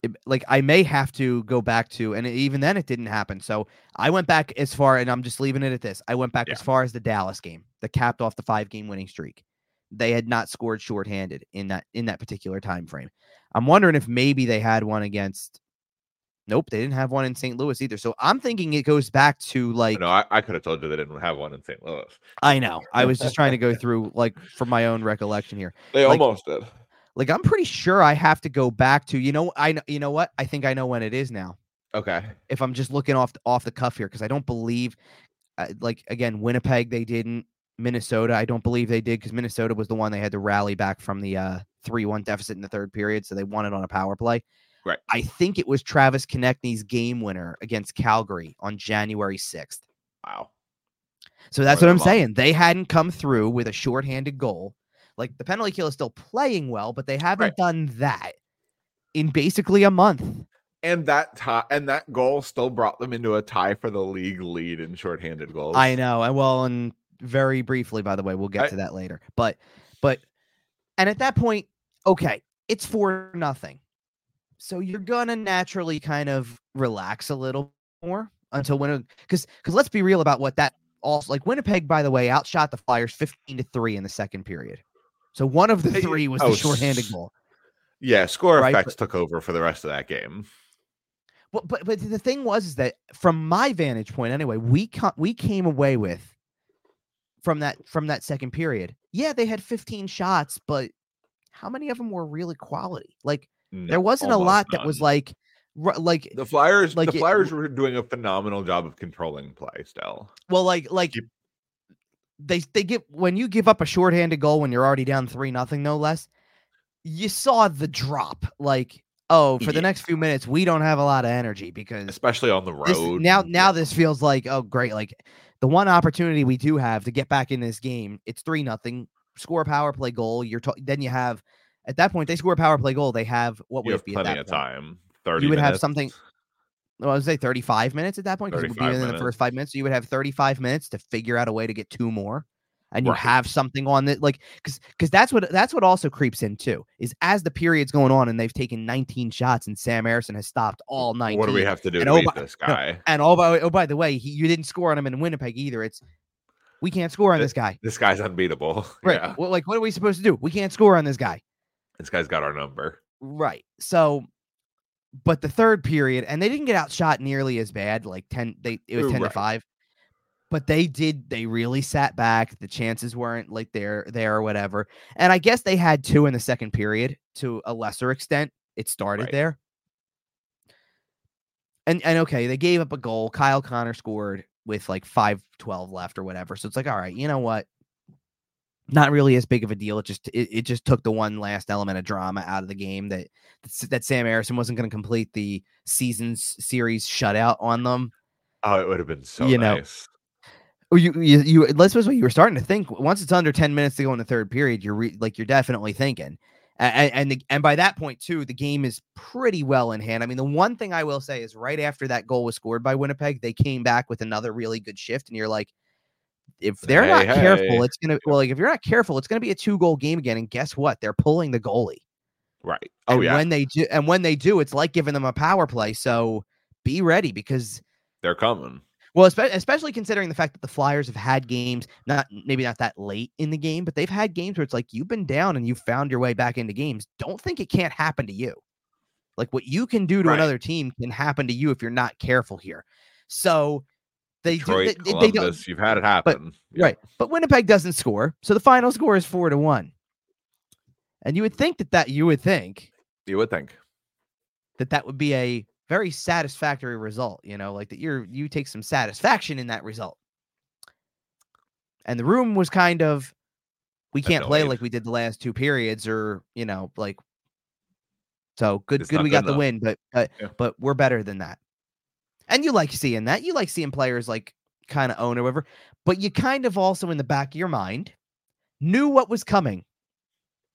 it- like I may have to go back to, and even then it didn't happen. So I went back as far, and I'm just leaving it at this. I went back Yeah. as far as the Dallas game that capped off the five game winning streak. They had not scored shorthanded in that in that particular time frame. I'm wondering if maybe they had one against. Nope, they didn't have one in St. Louis either. So I'm thinking it goes back to like No, I, I could have told you they didn't have one in St. Louis. I know. I was just trying to go through like from my own recollection here. They Like- almost did. Like I'm pretty sure I have to go back to you know I know you know what I think I know when it is now. Okay. if I'm just looking off off the cuff here because I don't believe, uh, like again, Winnipeg they didn't, Minnesota I don't believe they did because Minnesota was the one they had to rally back from the uh three one deficit in the third period, so they won it on a power play. Right. I think it was Travis Konecny's game winner against Calgary on January sixth. Wow. So that's More what I'm one. saying. They hadn't come through with a shorthanded goal. Like the penalty kill is still playing well, but they haven't Right. done that in basically a month. And that tie and that goal still brought them into a tie for the league lead in shorthanded goals. I know. And well, and very briefly, by the way, we'll get I- to that later. But, but, and at that point, okay, it's for nothing. So you're gonna naturally kind of relax a little more until when, because, because let's be real about what that also like. Winnipeg, by the way, outshot the Flyers 15 to three in the second period. So one of the three was oh, the shorthanded goal. Yeah, score Right, effects took over for the rest of that game. Well, but but the thing was is that from my vantage point anyway, we co- we came away with from that from that second period. Yeah, they had 15 shots, but how many of them were really quality? Like No, there wasn't a lot that was like like the Flyers. like the it- Flyers were doing a phenomenal job of controlling play. Still, well like like Keep- they they give when you give up a shorthanded goal when you're already down 3 nothing no less. You saw the drop like oh, for the next few minutes we don't have a lot of energy because especially on the this, road. now now this feels like oh great like the one opportunity we do have to get back in this game it's three nothing score a power play goal you're ta- then you have at that point they score a power play goal they have what you would have be at plenty that of point? time. Thirty. you would have something well, I would say 35 minutes at that point because it would be 35 within the first five minutes. So you would have 35 minutes to figure out a way to get two more. and you Right. have something on that like because because that's what that's what also creeps in too is as the period's going on and they've taken 19 shots and Sam Ersson has stopped all 19 What do we have to do And to oh beat my- this no, guy? and oh by oh by the way he, you didn't score on him in Winnipeg either it's we can't score on Th- this guy This guy's unbeatable. right Yeah. well, like what are we supposed to do we can't score on this guy This guy's got our number. Right. So, but the third period, and they didn't get outshot nearly as bad. Like ten, they it was ten Right. to five. But they did. They really sat back. The chances weren't like there, there or whatever. And I guess they had two in the second period to a lesser extent. It started Right. there. And and okay, they gave up a goal. Kyle Connor scored with like 5-12 left or whatever. So it's like, all right, you know what? Not really as big of a deal. It just it, it just took the one last element of drama out of the game that that Sam Ersson wasn't going to complete the season's series shutout on them. Oh, it would have been so You know, nice. Or you you you let's this way, you were starting to think once it's under 10 minutes to go in the third period, you're re, like you're definitely thinking. And and, the, and by that point too, the game is pretty well in hand. I mean, the one thing I will say is right after that goal was scored by Winnipeg, they came back with another really good shift, and you're like, if they're Hey, not careful, it's gonna well, like if you're not careful, it's gonna be a two goal game again. And guess what? They're pulling the goalie. Right. Oh and yeah. when they do, and when they do, it's like giving them a power play. So be ready because They're coming. well, especially considering the fact that the Flyers have had games, not maybe not that late in the game, but they've had games where it's like you've been down and you've found your way back into games. Don't think it can't happen to you. Like what you can do to Right. another team can happen to you if you're not careful here. So they Detroit, do. They, they don't. Columbus, you've had it happen. Yeah. Right. But Winnipeg doesn't score. So the final score is four to one. And you would think that that you would think You would think. that that would be a very satisfactory result you know like that you're you take some satisfaction in that result and the room was kind of we can't play like we did the last two periods or you know like so good It's good we got the win but but, Yeah. but we're better than that and you like seeing that you like seeing players like kind of own or whatever but you kind of also in the back of your mind knew what was coming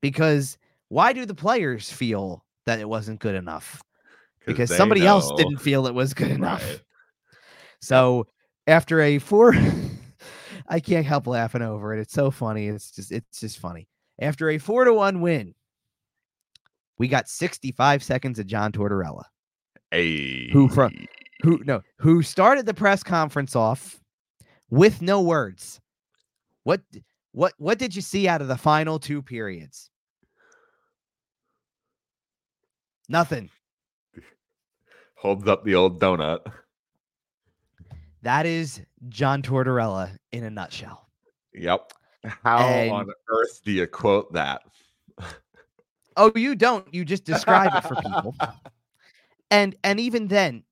because why do the players feel that it wasn't good enough because somebody else didn't feel it was good enough. Right. So after a four, I can't help laughing over it. It's so funny. It's just it's just funny. After a four to one win, we got 65 seconds of John Tortorella, Hey. Who from- who no, who started the press conference off with no words. What what what did you see out of the final two periods? Nothing. holds up the old donut? That is John Tortorella in a nutshell. Yep. How And- on earth do you quote that? Oh, you don't. You just describe it for people. And and even then,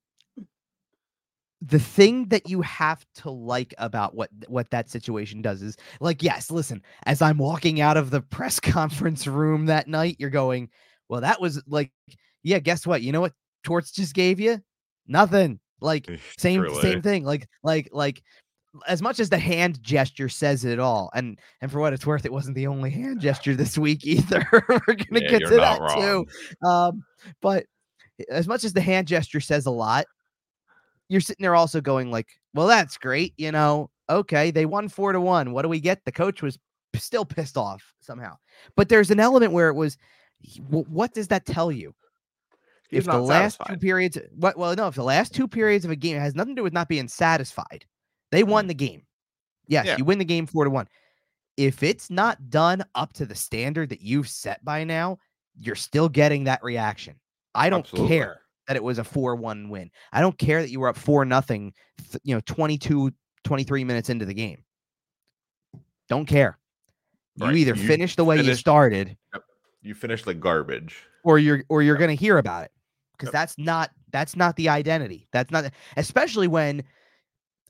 the thing that you have to like about what what that situation does is like, yes, listen, as I'm walking out of the press conference room that night, you're going, well, that was like, yeah, guess what? You know what Torts just gave you? Nothing. Like same Truly. same thing like like like as much as the hand gesture says it all and and for what it's worth it wasn't the only hand gesture this week either we're gonna Yeah, get to that too um but as much as the hand gesture says a lot you're sitting there also going like well that's great you know okay they won four to one what do we get? The coach was still pissed off somehow. But there's an element where it was what does that tell you? He's if the last two periods what well no if the last two periods of a game has nothing to do with not being satisfied. They won mm-hmm. the game. Yes Yeah. you win the game four to one. If it's not done up to the standard that you've set by now you're still getting that reaction. I don't Absolutely. care that it was a 4-1 win i don't care that you were up 4 nothing you know 22 23 minutes into the game don't care you Right, either you finish the way you finished- started You finished like garbage. or you're or you're Yep. going to hear about it because Yep. that's not that's not the identity that's not especially when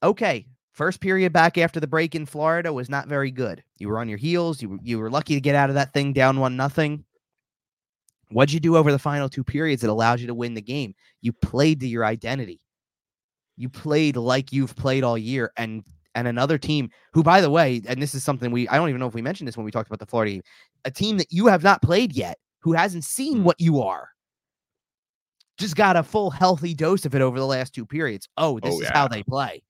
okay first period back after the break in florida was not very good you were on your heels you were, you were lucky to get out of that thing down one nothing what'd you do over the final two periods that allowed you to win the game? You played to your identity. You played like you've played all year and and another team who by the way and this is something we i don't even know if we mentioned this when we talked about the florida game a team that you have not played yet who hasn't seen Mm. what you are. Just got a full healthy dose of it over the last two periods. Oh this Oh, is how they play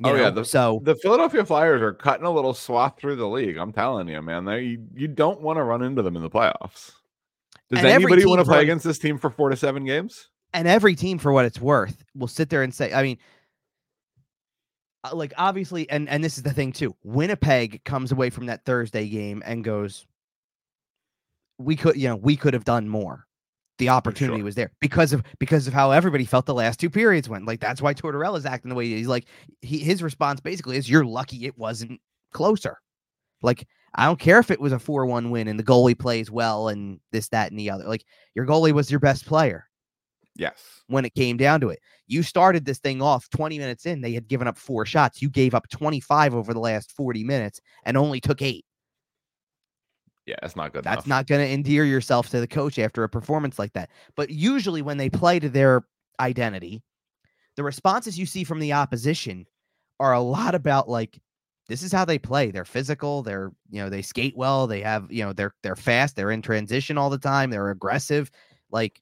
You Oh, know? yeah, the- so The Philadelphia Flyers are cutting a little swath through the league. I'm telling you, man. They you, you don't want to run into them in the playoffs. Does anybody want to play runs- against this team for four to seven games? and every team for what it's worth will sit there and say i mean uh, like obviously and and this is the thing too winnipeg comes away from that thursday game and goes we could you know we could have done more the opportunity sure. was there because of because of how everybody felt the last two periods went like that's why tortorella's acting the way he's like he, his response basically is you're lucky it wasn't closer like i don't care if it was a 4-1 win and the goalie plays well and this that and the other like your goalie was your best player Yes. when it came down to it. You started this thing off 20 minutes in, they had given up four shots. You gave up 25 over the last 40 minutes and only took eight. Yeah, that's not good. That's enough. not going to endear yourself to the coach after a performance like that. But usually, when they play to their identity, the responses you see from the opposition are a lot about like, this is how they play. They're physical. They're you know they skate well. They have you know they're they're fast. They're in transition all the time. They're aggressive. Like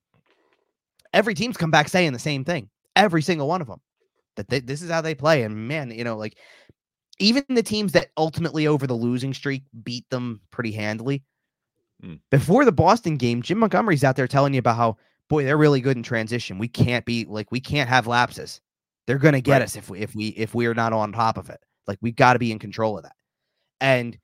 every team's come back saying the same thing. Every single one of them that they, this is how they play. And man, you know like even the teams that ultimately over the losing streak beat them pretty handily. Mm. Before the Boston game, Jim Montgomery's out there telling you about how boy they're really good in transition. We can't be like we can't have lapses. They're gonna get Right. us if we if we if we are not on top of it. Like we've got to be in control of that. And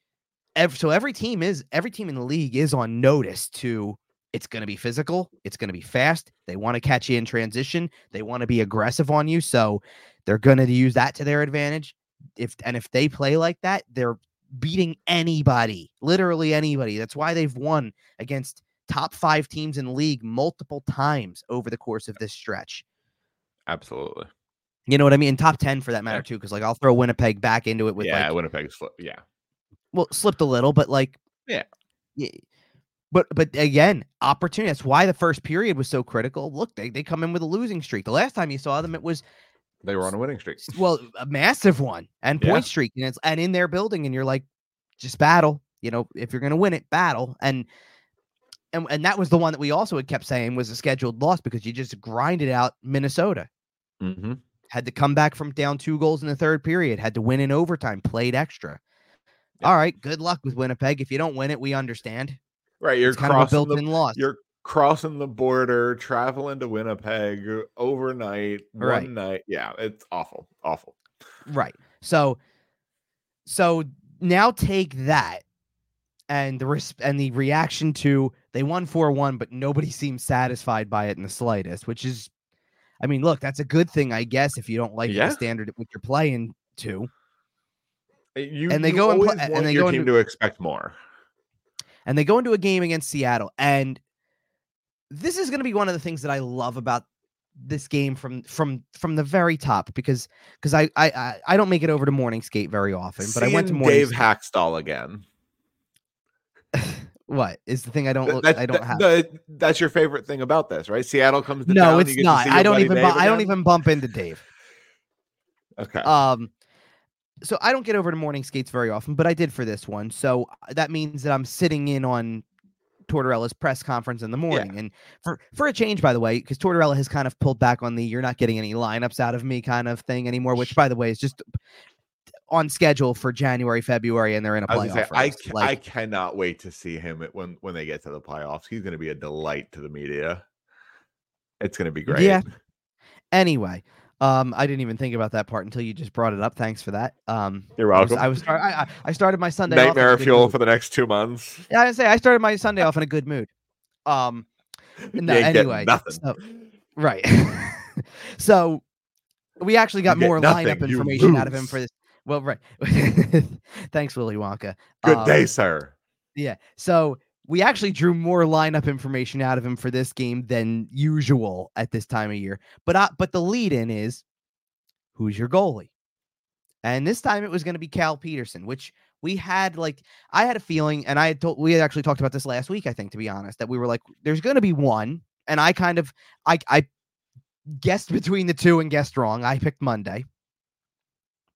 ev- so every team is every team in the league is on notice to it's going to be physical, it's going to be fast. They want to catch you in transition, they want to be aggressive on you, so they're going to use that to their advantage. If and if they play like that, they're beating anybody, literally anybody. That's why they've won against top 5 teams in the league multiple times over the course of this stretch. Absolutely. You know what I mean? Top 10 for that matter too cuz like I'll throw Winnipeg back into it with yeah, like Winnipeg. Sli- yeah. well slipped a little but like Yeah. yeah but but again opportunity that's why the first period was so critical look they, they come in with a losing streak the last time you saw them it was They were on a winning streak. well a massive one and Yeah. point streak and it's and in their building and you're like just battle you know if you're gonna win it battle and and, and that was the one that we also had kept saying was a scheduled loss because you just grinded out minnesota Mm-hmm. had to come back from down two goals in the third period, had to win in overtime, played extra. Yeah. All right, good luck with Winnipeg. If you don't win it, we understand. Right. You're It's kind of a built-in loss. you're crossing the border, traveling to Winnipeg overnight, Right. one night. Yeah, it's awful. Awful. Right. So so now take that and the res- and the reaction to they won 4-1 but nobody seems satisfied by it in the slightest, which is I mean, look, that's a good thing, I guess, if you don't like Yeah. the standard at which you're playing to. Uh, You, And they go and always and they your go team into- to expect more. and they go into a game against Seattle. And this is going to be one of the things that I love about this game from from from the very top because because I, I I don't make it over to morning skate very often, but I went to morning. Dave Skate- Hakstol again. what is the thing I don't look, that- I don't that- have? the- that's your favorite thing about this, right? Seattle comes to No, town, it's you get to not. see I don't even bu- I don't even bump into Dave. Okay. Um, so I don't get over to morning skates very often, but I did for this one. So uh, that means that I'm sitting in on Tortorella's press conference in the morning. And for for a change, by the way, because Tortorella has kind of pulled back on the "you're not getting any lineups out of me" kind of thing anymore. Which, by the way, is just on schedule for January, February, and they're in a I playoff say, I, ca- Like, I cannot wait to see him at- when when they get to the playoffs. He's going to be a delight to the media. It's going to be great. Yeah. anyway, um, I didn't even think about that part until you just brought it up. Thanks for that. Um, You're I was, welcome. I was I, I- started my Sunday off in a Nightmare fuel mood. for the next two months. Yeah, I say I started my Sunday off in a good mood. Um, no, anyway, nothing. so- right. so we actually got more nothing, lineup information out of him for this. Well, right. Thanks, Willy Wonka. Good Um, day, sir. Yeah. So we actually drew more lineup information out of him for this game than usual at this time of year. But uh, but the lead in is who's your goalie? And this time it was going to be Cal Petersen, which we had like I had a feeling, and I had told we had actually talked about this last week, I think, to be honest, that we were like, there's going to be one, and I kind of I I guessed between the two and guessed wrong. I picked Monday,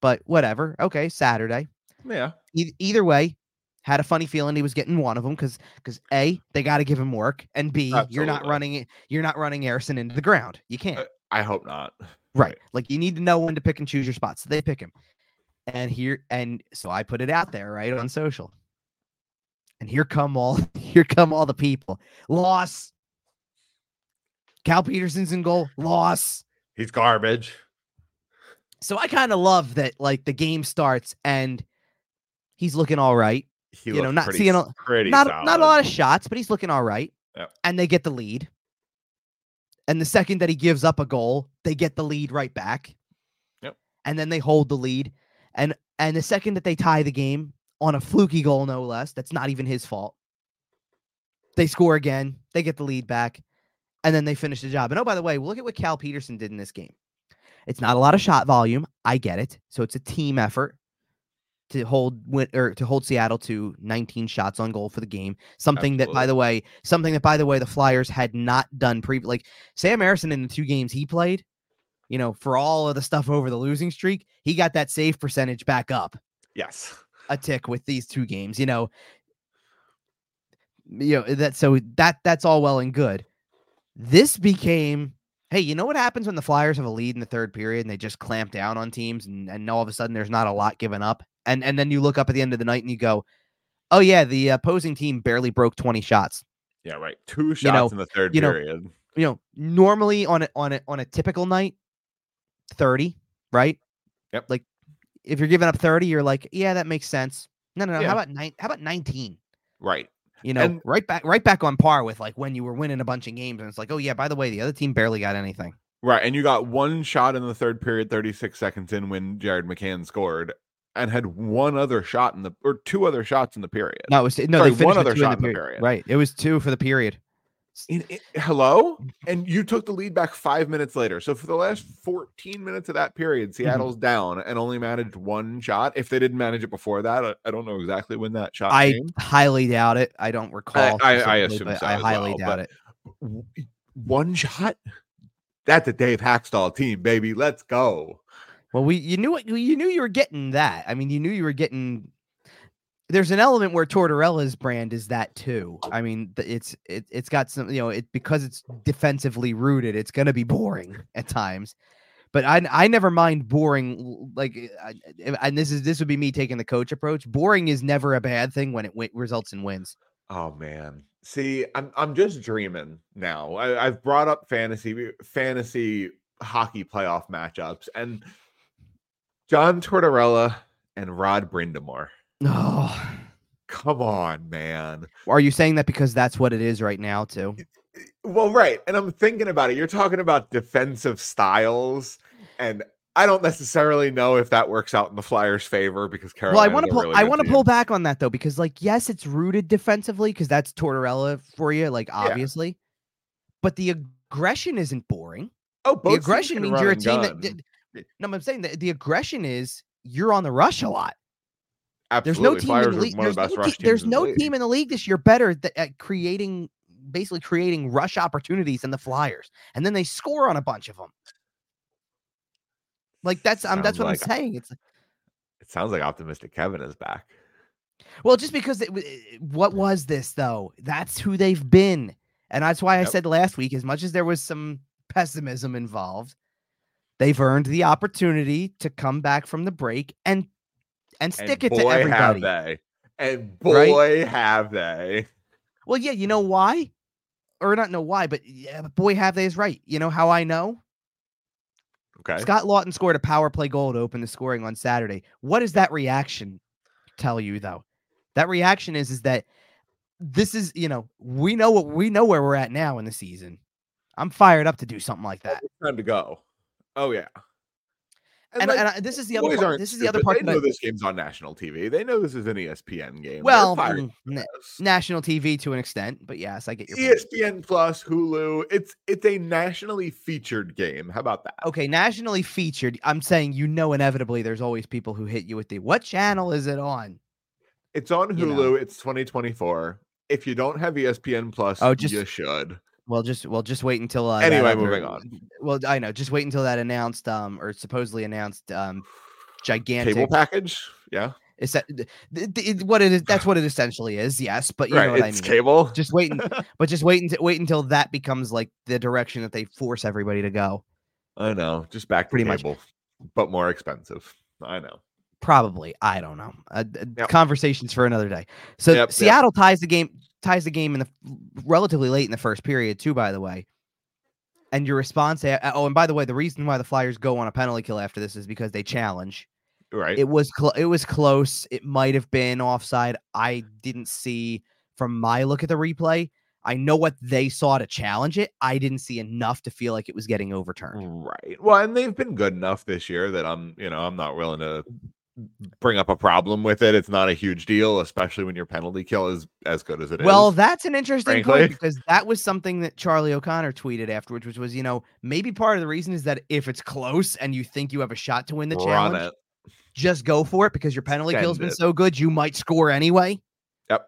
but whatever. Okay, Saturday Yeah. e- either way, had a funny feeling he was getting one of them because because a they got to give him work and b you're not running you're not running Ersson into the ground. You can't. I hope not. Right. Right. Like you need to know when to pick and choose your spots. So they pick him. And here and so I put it out there, right, on social. And here come all here come all the people. Loss. Cal Petersen's in goal. Loss. He's garbage. So I kind of love that like the game starts and he's looking all right. He You know, not pretty, seeing a- pretty not solid. not a lot of shots, but he's looking all right. Yep. And they get the lead. And the second that he gives up a goal, they get the lead right back. Yep. And then they hold the lead. And and the second that they tie the game on a fluky goal, no less, that's not even his fault. They score again. They get the lead back. And then they finish the job. And oh, by the way, look at what Cal Petersen did in this game. It's not a lot of shot volume. I get it. So it's a team effort to hold or to hold Seattle to 19 shots on goal for the game. Something that, by the way, something that, by the way, the Flyers had not done pre. Like Sam Ersson in the two games he played, you know, for all of the stuff over the losing streak, he got that save percentage back up Yes. a tick with these two games. You know, you know that so that that's all well and good. This became, hey, you know what happens when the Flyers have a lead in the third period and they just clamp down on teams and, and all of a sudden there's not a lot given up, and and then you look up at the end of the night and you go, oh yeah, the opposing team barely broke twenty shots. Yeah, right. Two shots know- in the third you know, period. You know, normally on a on a on a typical night, thirty, right? Yep. Like if you're giving up thirty, you're like, yeah, that makes sense. No, no, no. Yeah. How about nine? How about nineteen? Right. You know, And- right back, right back on par with like when you were winning a bunch of games, and it's like, oh yeah, by the way, the other team barely got anything. Right. And you got one shot in the third period, 36 seconds in when Jared McCann scored, and had one other shot in the or two other shots in the period. No, it was no. Sorry, they finished one other two in shot in the period. Right, it was two for the period. In, in- hello? And you took the lead back five minutes later. So for the last 14 minutes of that Mm-hmm. period, Seattle's down and only managed one shot. If they didn't manage it before that, I, I don't know exactly when that shot I came. highly doubt it. I don't recall. I- I specifically, assume so I highly well, doubt it. One shot? That's a Dave Hakstol team, baby. Let's go. Well, we you knew what you knew you were getting that. I mean, you knew you were getting. There's an element where Tortorella's brand is that too. I mean, it's it, it's got some you know it because it's defensively rooted. It's going to be boring at times, but I I never mind boring. Like, I, and this is this would be me taking the coach approach. Boring is never a bad thing when it wi- results in wins. Oh man. See, I'm I'm just dreaming now. I, I've brought up fantasy fantasy hockey playoff matchups and John Tortorella and Rod Brind'Amour. Oh, Come on, man. are you saying that because that's what it is right now too? Well, right. And I'm thinking about it. You're talking about defensive styles, and I don't necessarily know if that works out in the Flyers' favor because Carolina. well, I want to pull. I want to pull. back on that though, because like, yes, it's rooted defensively because that's Tortorella for you, like obviously, but the aggression isn't boring. Oh, The both teams aggression means you're a team that. gun. did- No, I'm saying that the aggression is you're on the rush a lot. There's no team Flyers in the league. There's the no, te- there's the no team in the league this year better th- at creating, basically creating rush opportunities than the Flyers, and then they score on a bunch of them. Like that's um, that's what like- I'm saying. It's It sounds like optimistic Kevin is back. Well, just because it, it- what was this though? That's who they've been, and that's why I said last week. As much as there was some pessimism involved, they've earned the opportunity to come back from the break and and stick and it to everybody. Have they. And Right? boy, have they. Well, yeah, you know why, or not know why, but yeah, but boy, have they is right. You know how I know? Okay. Scott Laughton scored a power play goal to open the scoring on Saturday. What does that reaction tell you though? That reaction is is that this is, you know, we know what we know where we're at now in the season. I'm fired up to do something like that. It's time to go. Oh yeah. And, like, and I, this is the other boys part. aren't This is the other part They that I, know this game's on national TV. They know this is an ESPN game. Well, fired na- national TV to an extent, but yes, I get your point. ESPN Plus, Hulu. It's it's a nationally featured game. How about that? Okay, nationally featured. I'm saying you know inevitably there's always people who hit you with the what channel is it on? It's on you Hulu. know. It's 2024. If you don't have ESPN Plus, Oh, just- you should. Well, just well, just wait until uh, Anyway, other- moving on. Well, I know. Just wait until that announced, um, or supposedly announced, um, gigantic. Cable package. Yeah. Is that th- th- th- what it is? That's what it essentially is. Yes, but you right. know what I mean. cable. Just wait, but just wait until wait until that becomes like the direction that they force everybody to go. I know, just back to Pretty much. but more expensive. I know. Probably, I don't know. Uh, Yep. Conversations for another day. So Yep, yep. Seattle ties the game, ties the game in the relatively late in the first period too. By the way, and your response. Eh, uh, oh, and by the way, the reason why the Flyers go on a penalty kill after this is because they challenge. Right. It was cl- it was close. It might have been offside. I didn't see from my look at the replay. I know what they saw to challenge it. I didn't see enough to feel like it was getting overturned. Right. Well, and they've been good enough this year that I'm, you know, I'm not willing to bring up a problem with it. It's not a huge deal, especially when your penalty kill is as good as it is. Well, that's an interesting frankly. point because that was something that Charlie O'Connor tweeted afterwards, which was, you know, maybe part of the reason is that if it's close and you think you have a shot to win the run challenge, it. just go for it because your penalty kill's been so good, you might score anyway. Yep.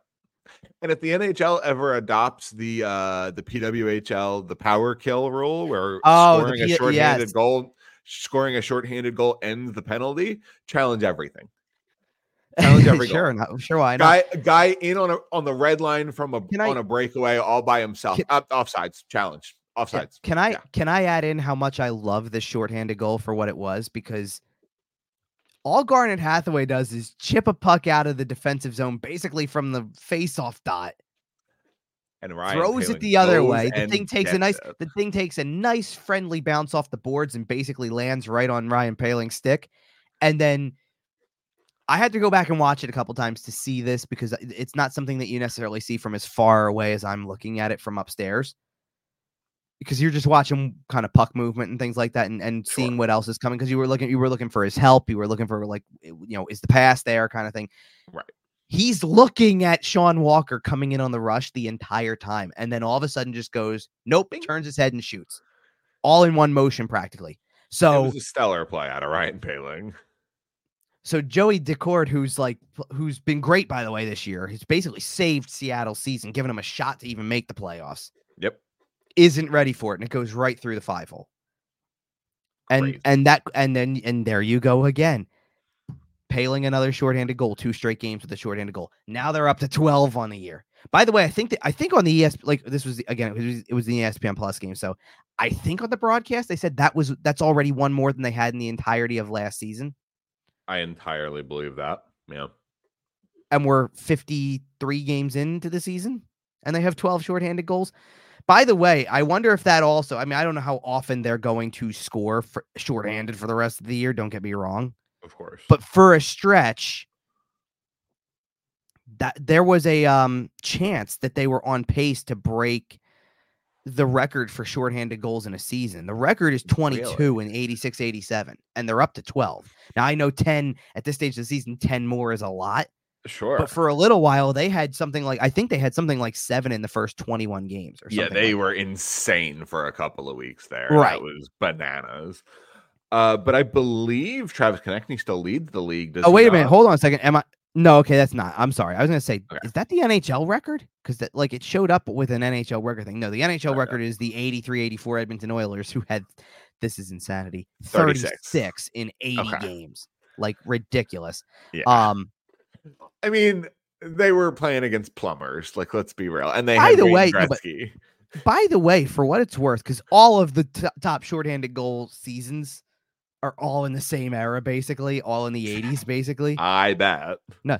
And if the NHL ever adopts the uh the PWHL the power kill rule where Oh, scoring a P- shorthanded yes. goal scoring a shorthanded goal ends the penalty, challenge everything. Challenge every goal. sure, not, sure, why not? Guy guy in on a on the red line from a Can on a breakaway all by himself. Can- Up offsides, challenge. Can, Offsides. can I Yeah. can I add in how much I love this shorthanded goal for what it was? Because all Garnet Hathaway does is chip a puck out of the defensive zone, basically from the face-off dot, And Ryan throws it the other way. The thing takes a nice the thing takes a nice friendly bounce off the boards and basically lands right on Ryan Poehling's stick. And then I had to go back and watch it a couple times to see this because it's not something that you necessarily see from as far away as I'm looking at it from upstairs. Because you're just watching kind of puck movement and things like that and, and seeing what else is coming because you were looking you were looking for his help, you were looking for like you know, is the pass there kind of thing. Right. He's looking at Sean Walker coming in on the rush the entire time, and then all of a sudden just goes, nope, turns his head and shoots, all in one motion practically. It So, was a stellar play out of Ryan Poehling. so Joey Daccord, who's like, who's been great by the way this year, he's basically saved Seattle's season, given him a shot to even make the playoffs. Yep. Isn't ready for it, and it goes right through the five hole. And Crazy. and that and then and there you go again. Poehling another shorthanded goal, two straight games with a shorthanded goal. Now they're up to 12 on the year. By the way, I think that I think on the ES like this was the- again it was it was the ESPN Plus game. So I think on the broadcast they said that was that's already one more than they had in the entirety of last season. I entirely believe that. Yeah. And we're 53 games into the season and they have 12 shorthanded goals. By the way, I wonder if that also, I mean, I don't know how often they're going to score for shorthanded for the rest of the year. Don't get me wrong. Of course. but for a stretch that there was a um chance that they were on pace to break the record for shorthanded goals in a season. The record is 22 in 86 87 and they're up to 12. Now I know 10 at this stage of the season 10 more is a lot, sure. but for a little while they had something like I think they had something like 7 in the first 21 games or yeah, they like were insane for a couple of weeks there. Right. That was bananas. Uh, but I believe Travis Konecny still leads the league. does Oh wait a minute, hold on a second. Am I No, okay, that's not. I'm sorry. I was going to say Okay. is that the NHL record? Cuz that like it showed up with an NHL record thing. No, the NHL Okay. record is the 83-84 Edmonton Oilers who had this is insanity. 36. 36 in 80 Okay. games. Like ridiculous. Yeah. Um I mean, they were playing against plumbers. Like, let's be real. And they By had the way, no, but- by the way, for what it's worth cuz all of the t- top shorthanded goal seasons are all in the same era basically, all in the 80s basically. I bet. No.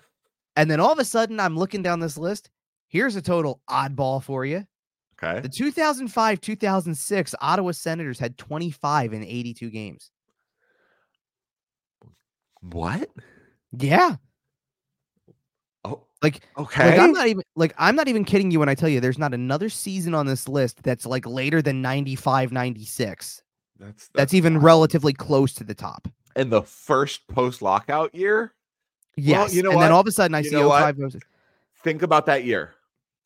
And then all of a sudden I'm looking down this list. Here's a total oddball for you. Okay. The 2005 2006 Ottawa Senators had 25 in 82 games. What? Yeah. Oh, Like, okay. like I'm not even like I'm not even kidding you when I tell you there's not another season on this list that's like later than 95 96. That's, That's, even wild. relatively close to the top. in the first post lockout year. Yes. you know and then all of a sudden I You see 05 goes- Think about that year.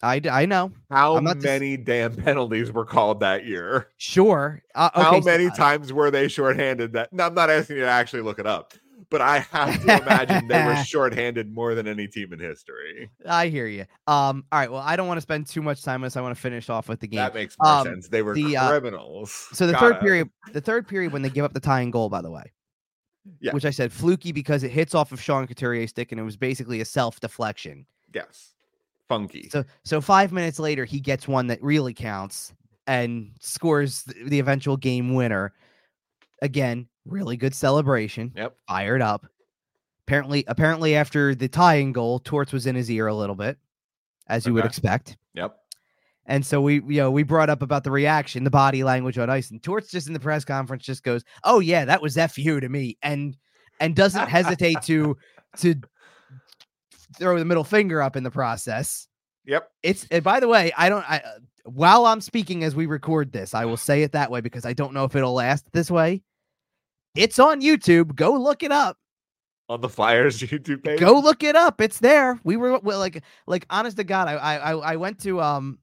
I, I know. How I'm dis- many damn penalties were called that year? Sure. Uh, okay, How so, many uh, times were they shorthanded? That no, I'm not asking you to actually look it up, but I have to imagine they were shorthanded more than any team in history. I hear you. Um all right, well I don't want to spend too much time on this. I want to finish off with the game. That makes more Um, sense. They were the, uh, criminals. So the Got third it. period, the third period when they give up the tying goal, by the way, Yeah. which I said fluky because it hits off of Sean Couturier's stick and it was basically a self deflection. Yes, funky. So so five minutes later, he gets one that really counts and scores the eventual game winner. again, really good celebration. Yep. Fired up. Apparently, apparently after the tying goal, Torts was in his ear a little bit, as you would expect. Yep. And so we, you know, we brought up about the reaction, the body language on ice, and Torts just in the press conference just goes, "Oh yeah, that was fu to me," and and doesn't hesitate to to throw the middle finger up in the process. Yep. It's and by the way, I don't. I while I'm speaking as we record this, I will uh-huh. say it that way because I don't know if it'll last this way. It's on YouTube. Go look it up. On the Flyers YouTube page. Go look it up. It's there. We were well, like, like honest to God, I, I, I- went to um,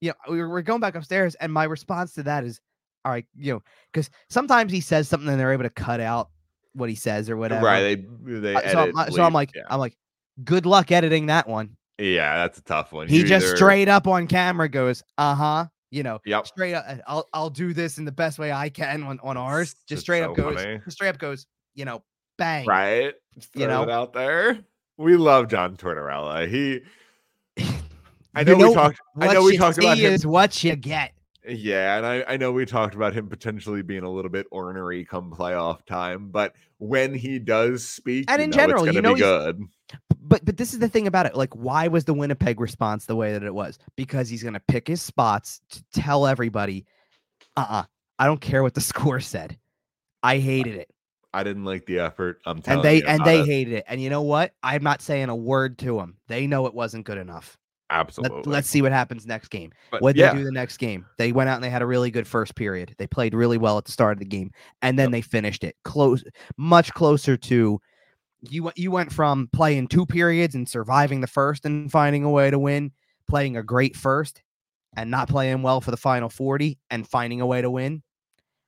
you know, we were, we're going back upstairs, and my response to that is, all right, you know, because sometimes he says something and they're able to cut out what he says or whatever. Right. They they Uh, so, I'm, edit, uh, so I'm like, yeah. I'm like, good luck editing that one. yeah, that's a tough one. He You just either- straight up on camera goes, uh huh, you know, Yep. straight up. I'll I'll do this in the best way I can on on ours. Just That's straight up goes, funny. straight up goes, you know, bang. Right. Just You know? out there. We love John Tortorella. He I You know, we talked I know we talked about him is what you get. Yeah, and I, I know we talked about him potentially being a little bit ornery come playoff time, but when he does speak, And you in know general, it's you know be good. But but this is the thing about it. Like, why was the Winnipeg response the way that it was? Because he's gonna pick his spots to tell everybody, uh-uh, I don't care what the score said. I hated it. I didn't like the effort. I'm telling And they you and they it. hated it. And you know what? I'm not saying a word to them. They know it wasn't good enough. absolutely. Let, us see what happens next game. What yeah, they do the next game? They went out and they had a really good first period. They played really well at the start of the game, and then they finished it close, much closer to. You went. You went from playing two periods and surviving the first and finding a way to win, playing a great first, and not playing well for the final forty and finding a way to win,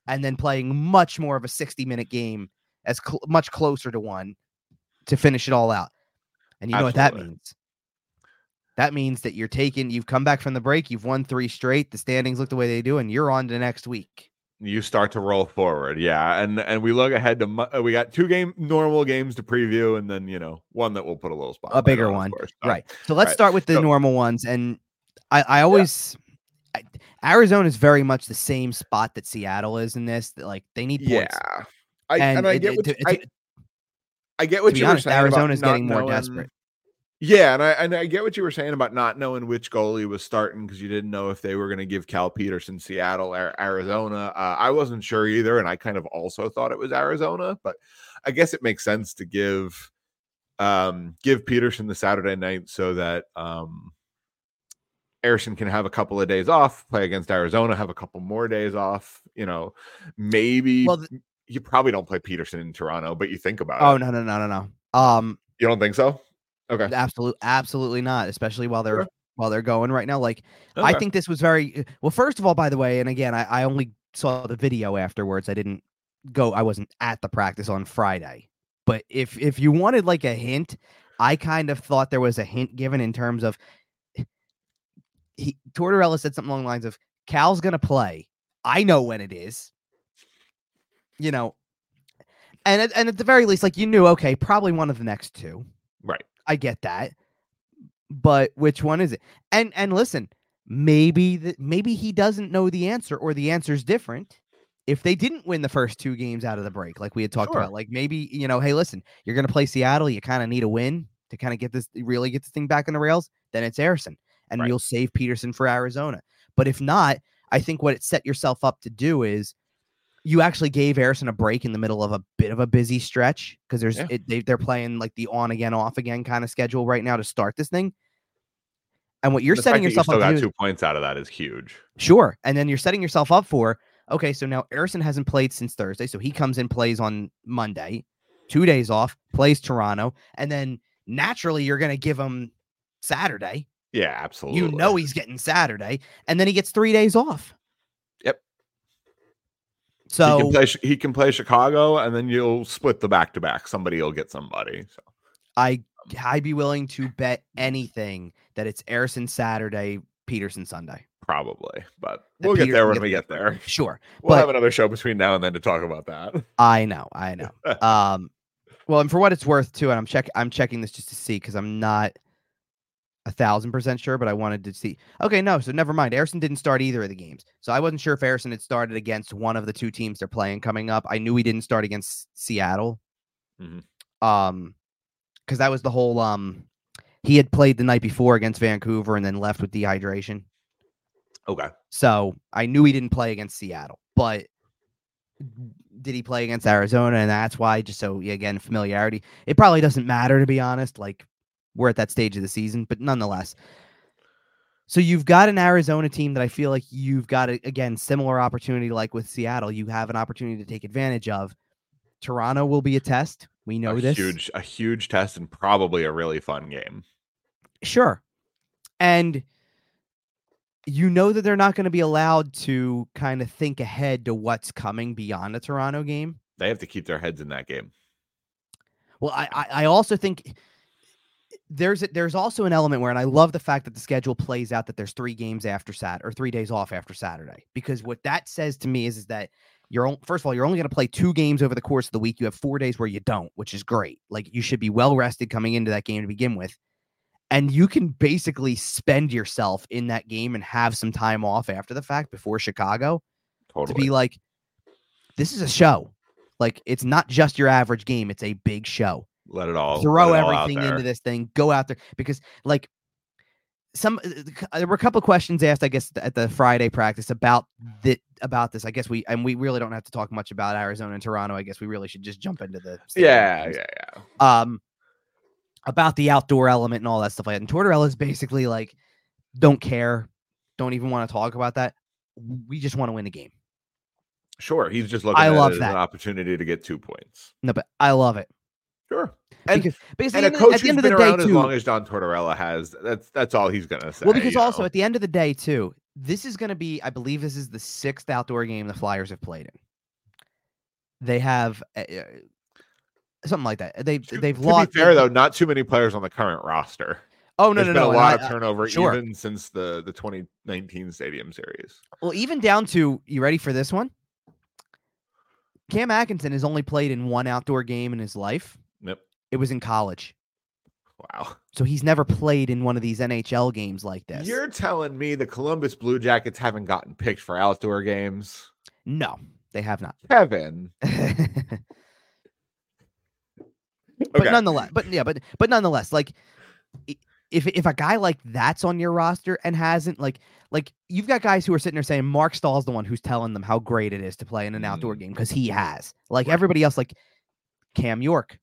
and then playing much more of a sixty minute game as cl- much closer to one to finish it all out. And you know what that means? That means that you're taking, you've come back from the break, you've won three straight, the standings look the way they do, and you're on to next week. You start to roll forward. Yeah, and and we look ahead to we got two game normal games to preview, and then you know one that we'll put a little spot A bigger one, right. So let's right. start with the So- normal ones. And I, I always, I, Arizona is very much the same spot that Seattle is in this. That like they need Yeah, points. I, and, and I get it- what I, I get what you're honest, saying. Arizona's getting more knowing- desperate. Yeah, and I and I get what you were saying about not knowing which goalie was starting because you didn't know if they were going to give Cal Petersen Seattle or Arizona. Uh, I wasn't sure either, and I kind of also thought it was Arizona, but I guess it makes sense to give um give Petersen the Saturday night so that um Harrison can have a couple of days off, play against Arizona, have a couple more days off. You know, maybe Well, th- you probably don't play Petersen in Toronto, but you think about Oh it. Oh no no no no no. Um, You don't think so? Okay. absolutely absolutely not. Especially while they're Sure. while they're going right now. Like I think this was very uh, well. First of all, by the way, and again, I, I only saw the video afterwards. I didn't go. I wasn't at the practice on Friday. But if if you wanted like a hint, I kind of thought there was a hint given in terms of eh, he Tortorella said something along the lines of Cal's gonna play. I know when it is. You know, and at, and at the very least, like you knew, okay, probably one of the next two. right. I get that. But which one is it? And and listen, maybe that maybe he doesn't know the answer or the answer is different. If they didn't win the first two games out of the break, like we had talked Sure. about, like maybe, you know, hey, listen, you're gonna play Seattle, you kind of need a win to kind of get this really get this thing back on the rails, then it's Ersson. And Right. you'll save Petersen for Arizona. But if not, I think what it set yourself up to do is you actually gave Ersson a break in the middle of a bit of a busy stretch because there's Yeah. it, they, they're playing like the on again off again kind of schedule right now to start this thing. And what you're The setting yourself you still up got two points out of that is huge. sure, and then you're setting yourself up for okay. So now Ersson hasn't played since Thursday, so he comes in plays on Monday, two days off, plays Toronto, and then naturally you're going to give him Saturday. Yeah, absolutely. You know he's getting Saturday, and then he gets three days off. Yep. he So can play. He can play Chicago, and then you'll split the back to back. Somebody will get somebody. So I I'd be willing to bet anything that it's Ersson Saturday, Petersen Sunday. probably, but we'll get there when we get there. Sure, We'll But- have another show between now and then to talk about that. I know, I know. um, well, and for what it's worth too, and I'm check I'm checking this just to see because I'm not a thousand percent sure, but I wanted to see. Okay, no, so never mind. Ersson didn't start either of the games, so I wasn't sure if Ersson had started against one of the two teams they're playing coming up. I knew he didn't start against Seattle, Mhm. um, because that was the whole um, he had played the night before against Vancouver and then left with dehydration. Okay. So I knew he didn't play against Seattle, but did he play against Arizona? And that's why, just so again, familiarity. It probably doesn't matter to be honest. Like we're at that stage of the season, but nonetheless. So you've got an Arizona team that I feel like you've got a, again similar opportunity like with Seattle. You have an opportunity to take advantage of. Toronto will be a test. We know a this. huge, a huge test and probably a really fun game. Sure. And you know that they're not going to be allowed to kind of think ahead to what's coming beyond a Toronto game. They have to keep their heads in that game. Well, I I, I also think there's a, there's also an element where, and I love the fact that the schedule plays out that there's three games after Sat or three days off after Saturday because what that says to me is is that you're first of all you're only going to play two games over the course of the week. You have four days where you don't, which is great. Like you should be well rested coming into that game to begin with. And you can basically spend yourself in that game and have some time off after the fact before Chicago Totally. to be like, this is a show. Like it's not just your average game; it's a big show. Let it all Throw it everything there. into this thing. Go out there because, like, some uh, there were a couple of questions asked, I guess, at the Friday practice about that about this. I guess we and we really don't have to talk much about Arizona and Toronto. I guess we really should just jump into the Yeah, games. yeah, yeah. um about the outdoor element and all that stuff like that. And Tortorella is basically like, don't care, don't even want to talk about that. We just want to win the game. Sure. He's just looking I at love that. an opportunity to get two points. No, but I love it Sure. And, because because and at a the end of the- coach at the end of been around as long as John Tortorella has, that's that's all he's gonna say. Well, because also know? at the end of the day too, this is going to be, I believe, this is the sixth outdoor game the Flyers have played in. They have uh, uh, something like that. They To- they've to lost. be fair though, not too many players on the current roster. oh no There's no been no! a lot I- of I- turnover sure. even since the the 2019 Stadium Series. Well, even down to you ready for this one? Cam Atkinson has only played in one outdoor game in his life. Yep. It was in college. Wow. So he's never played in one of these NHL games like this. You're telling me the Columbus Blue Jackets haven't gotten picked for outdoor games? no, they have not. Kevin. but Okay. nonetheless, but yeah, but but nonetheless, like if if a guy like that's on your roster and hasn't like like you've got guys who are sitting there saying Marc Staal's the one who's telling them how great it is to play in an outdoor Mm. game because he has. Like everybody else, like Cam York.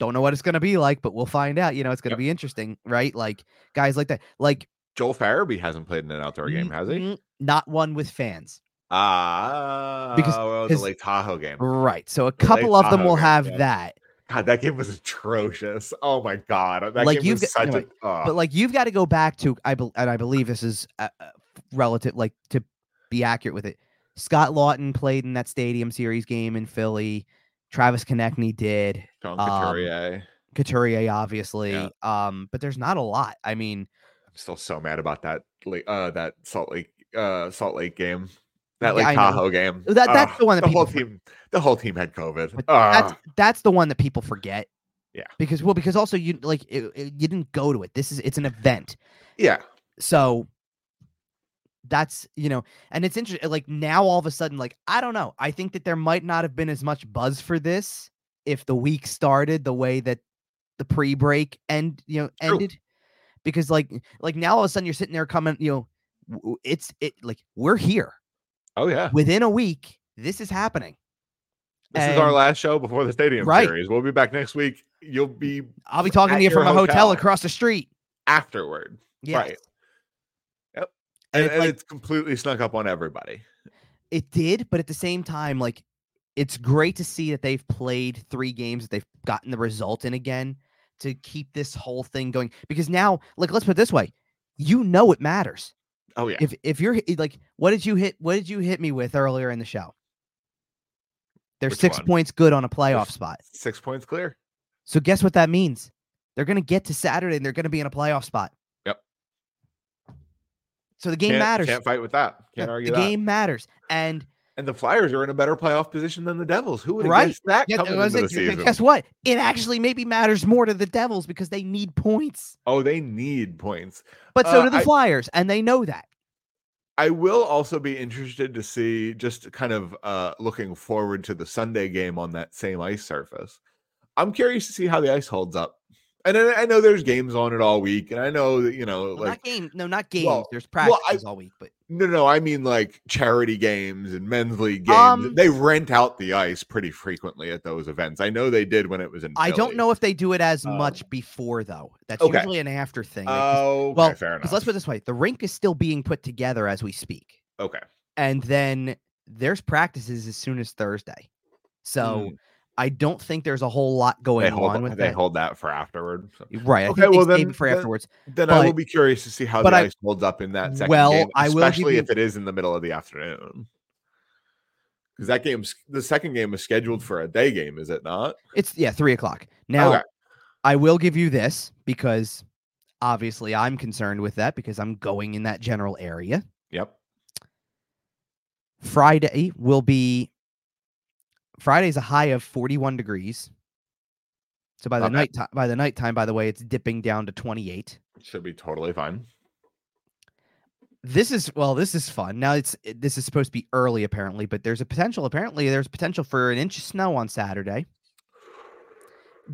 Don't know what it's gonna be like, but we'll find out. You know, it's gonna Yep. be interesting, right? Like guys like that, like Joel Farabee hasn't played in an outdoor game, n- has he? Not one with fans, Ah, Because well, the his- Lake Tahoe game. right? So a couple of them will have that. God, that game was atrocious. Oh my god, that Like, game you've was got- anyway, a. oh. but like you've got to go back to I bel and I believe this is uh, uh, relative like to be accurate with it. Scott Laughton played in that Stadium Series game in Philly. Travis Konecny did. John um, Couturier. Couturier, obviously. Yeah. Um, but there's not a lot. I mean, I'm still so mad about that. Uh, that Salt Lake, uh, Salt Lake game. That Yeah, Lake I know. Tahoe game. That- that's Ugh, the one that the whole team. The whole team had COVID. that's that's the one that people forget. Yeah. Because well, because also you like it, it- you didn't go to it. This is it's an event. yeah. So that's you know, and it's interesting. Like now, all of a sudden, like I don't know. I think that there might not have been as much buzz for this if the week started the way that the pre-break end you know True. ended, because like like now all of a sudden you're sitting there coming you know, it's it like we're here Oh yeah. within a week. This is happening. This is our last show before the Stadium Right. Series. We'll be back next week. You'll be I'll be talking to you from a hotel, hotel. across the street. afterward. Yeah, Right. And And, it's and like- it's completely snuck up on everybody. it did, but at the same time, like it's great to see that they've played three games, that they've gotten the result in again to keep this whole thing going. Because now, like, let's put it this way: you know it matters. Oh yeah. If if you're like, what did you hit? What did you hit me with earlier in the show? They're Which six one? points good on a playoff Six- spot. Six points clear. So guess what that means? They're going to get to Saturday and they're going to be in a playoff spot. So the game can't, matters. Can't fight with that. Can't argue the that. game matters. And And the Flyers are in a better playoff position than the Devils. Who would have Right. that Yeah, coming was into the season? guess what? It actually maybe matters more to the Devils because they need points, Oh, they need points. but so Uh, do the I- Flyers, and they know that. I will also be interested to see, just kind of uh, looking forward to the Sunday game on that same ice surface. I'm curious to see how the ice holds up. And I, I know there's games on it all week, and I know that you know, Well, like not game, no, not games. well- There's well, I- practices all week, but no, no, I mean like charity games and men's league games. Um, they rent out the ice pretty frequently at those events. I know they did when it was in. I don't know if they do it as Um, much before though. That's okay. usually an after thing. Oh, okay, well, fair enough. let's put it this way: the rink is still being put together as we speak, okay, and then there's practices as soon as Thursday. So Mm. I don't think there's a whole lot going they hold on with they that. hold that for afterward. so. Right. I Okay, think well, then- for then- afterwards. Then I will be curious to see how but the I- ice holds up in that second Well, game, I will especially you- if it is in the middle of the afternoon. Because that game's the second game is scheduled for a day game, is it not? It's yeah, three o'clock. Now Okay. I will give you this because obviously I'm concerned with that because I'm going in that general area. Yep. Friday will be Friday's a high of 41 degrees. So by the Okay. night time, by the nighttime, by the way, it's dipping down to 28. Should be totally fine. This is well, this is fun. Now it's this is supposed to be early apparently, but there's a potential. Apparently, there's potential for an inch of snow on Saturday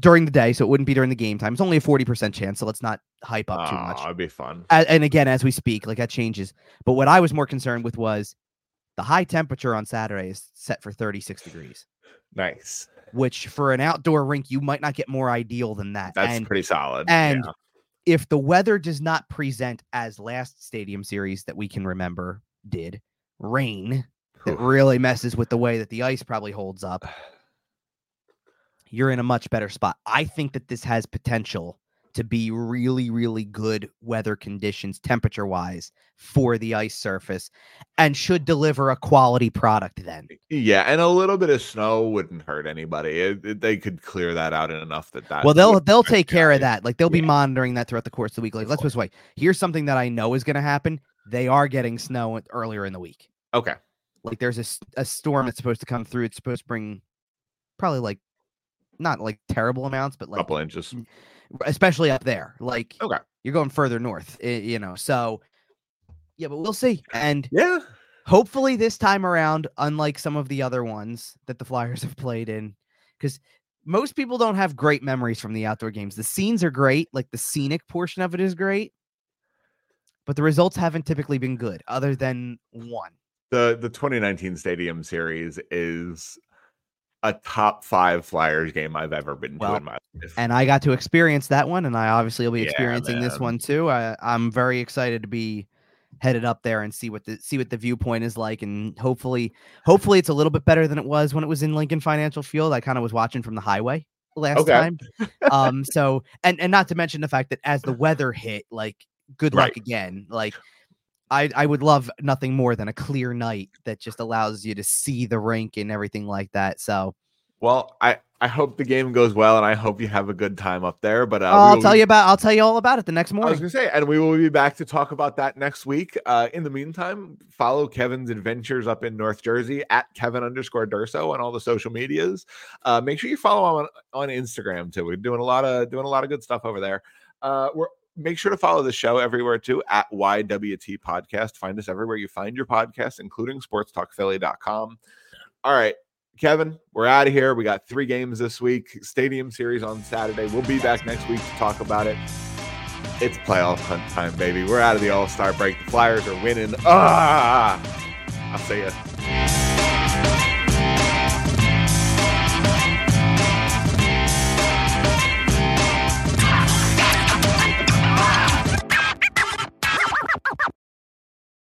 during the day, so it wouldn't be during the game time. It's only a 40% chance, so let's not hype up too much. Oh, it'd be fun. And again, as we speak, like that changes. But what I was more concerned with was the high temperature on Saturday is set for 36 degrees, Nice. which for an outdoor rink, you might not get more ideal than that. That's and pretty solid. and yeah. if the weather does not present as last stadium series that we can remember did, rain that really messes with the way that the ice probably holds up, you're in a much better spot. I think that this has potential to be really, really good weather conditions, temperature wise, for the ice surface and should deliver a quality product then. yeah, and a little bit of snow wouldn't hurt anybody. It- it- they could clear that out enough that that. Well, they'll they'll take care of that. Like they'll be monitoring that throughout the course of the week. Like let's just wait. Here's something that I know is going to happen. They are getting snow earlier in the week. Okay. Like there's a, a storm that's supposed to come through. It's supposed to bring probably like not like terrible amounts, but like a couple inches. Especially up there. Like Okay. you're going further north, eh, you know. So yeah, but we'll see. And Yeah. hopefully this time around, unlike some of the other ones that the Flyers have played in, because most people don't have great memories from the outdoor games. The scenes are great, like the scenic portion of it is great, but the results haven't typically been good, other than one. the the 2019 Stadium Series is a top five Flyers game I've ever been Well, to in my life. And I got to experience that one, and I obviously will be Yeah, experiencing this one too. I, I'm very excited to be headed up there and see what the see what the viewpoint is like, and hopefully, hopefully it's a little bit better than it was when it was in Lincoln Financial Field. I kind of was watching from the highway last Okay. time. Um, so and and not to mention the fact that as the weather hit, like good luck Right. again. Like I I would love nothing more than a clear night that just allows you to see the rink and everything like that. So well, I I hope the game goes well, and I hope you have a good time up there. But uh, I'll tell be- you about I'll tell you all about it the next morning. I was gonna say, and we will be back to talk about that next week. Uh, in the meantime, follow Kevin's adventures up in North Jersey at Kevin underscore Durso on all the social medias. Uh, make sure you follow him on, on Instagram too. We're doing a lot of doing a lot of good stuff over there. Uh, we're make sure to follow the show everywhere too at YWT Podcast. Find us everywhere you find your podcast, including sportstalkphilly.com. All right. Kevin, we're out of here. We got three games this week, stadium series on Saturday. We'll be back next week to talk about it. It's playoff hunt time, baby. We're out of the All Star break. The Flyers are winning. Ah, I'll see you.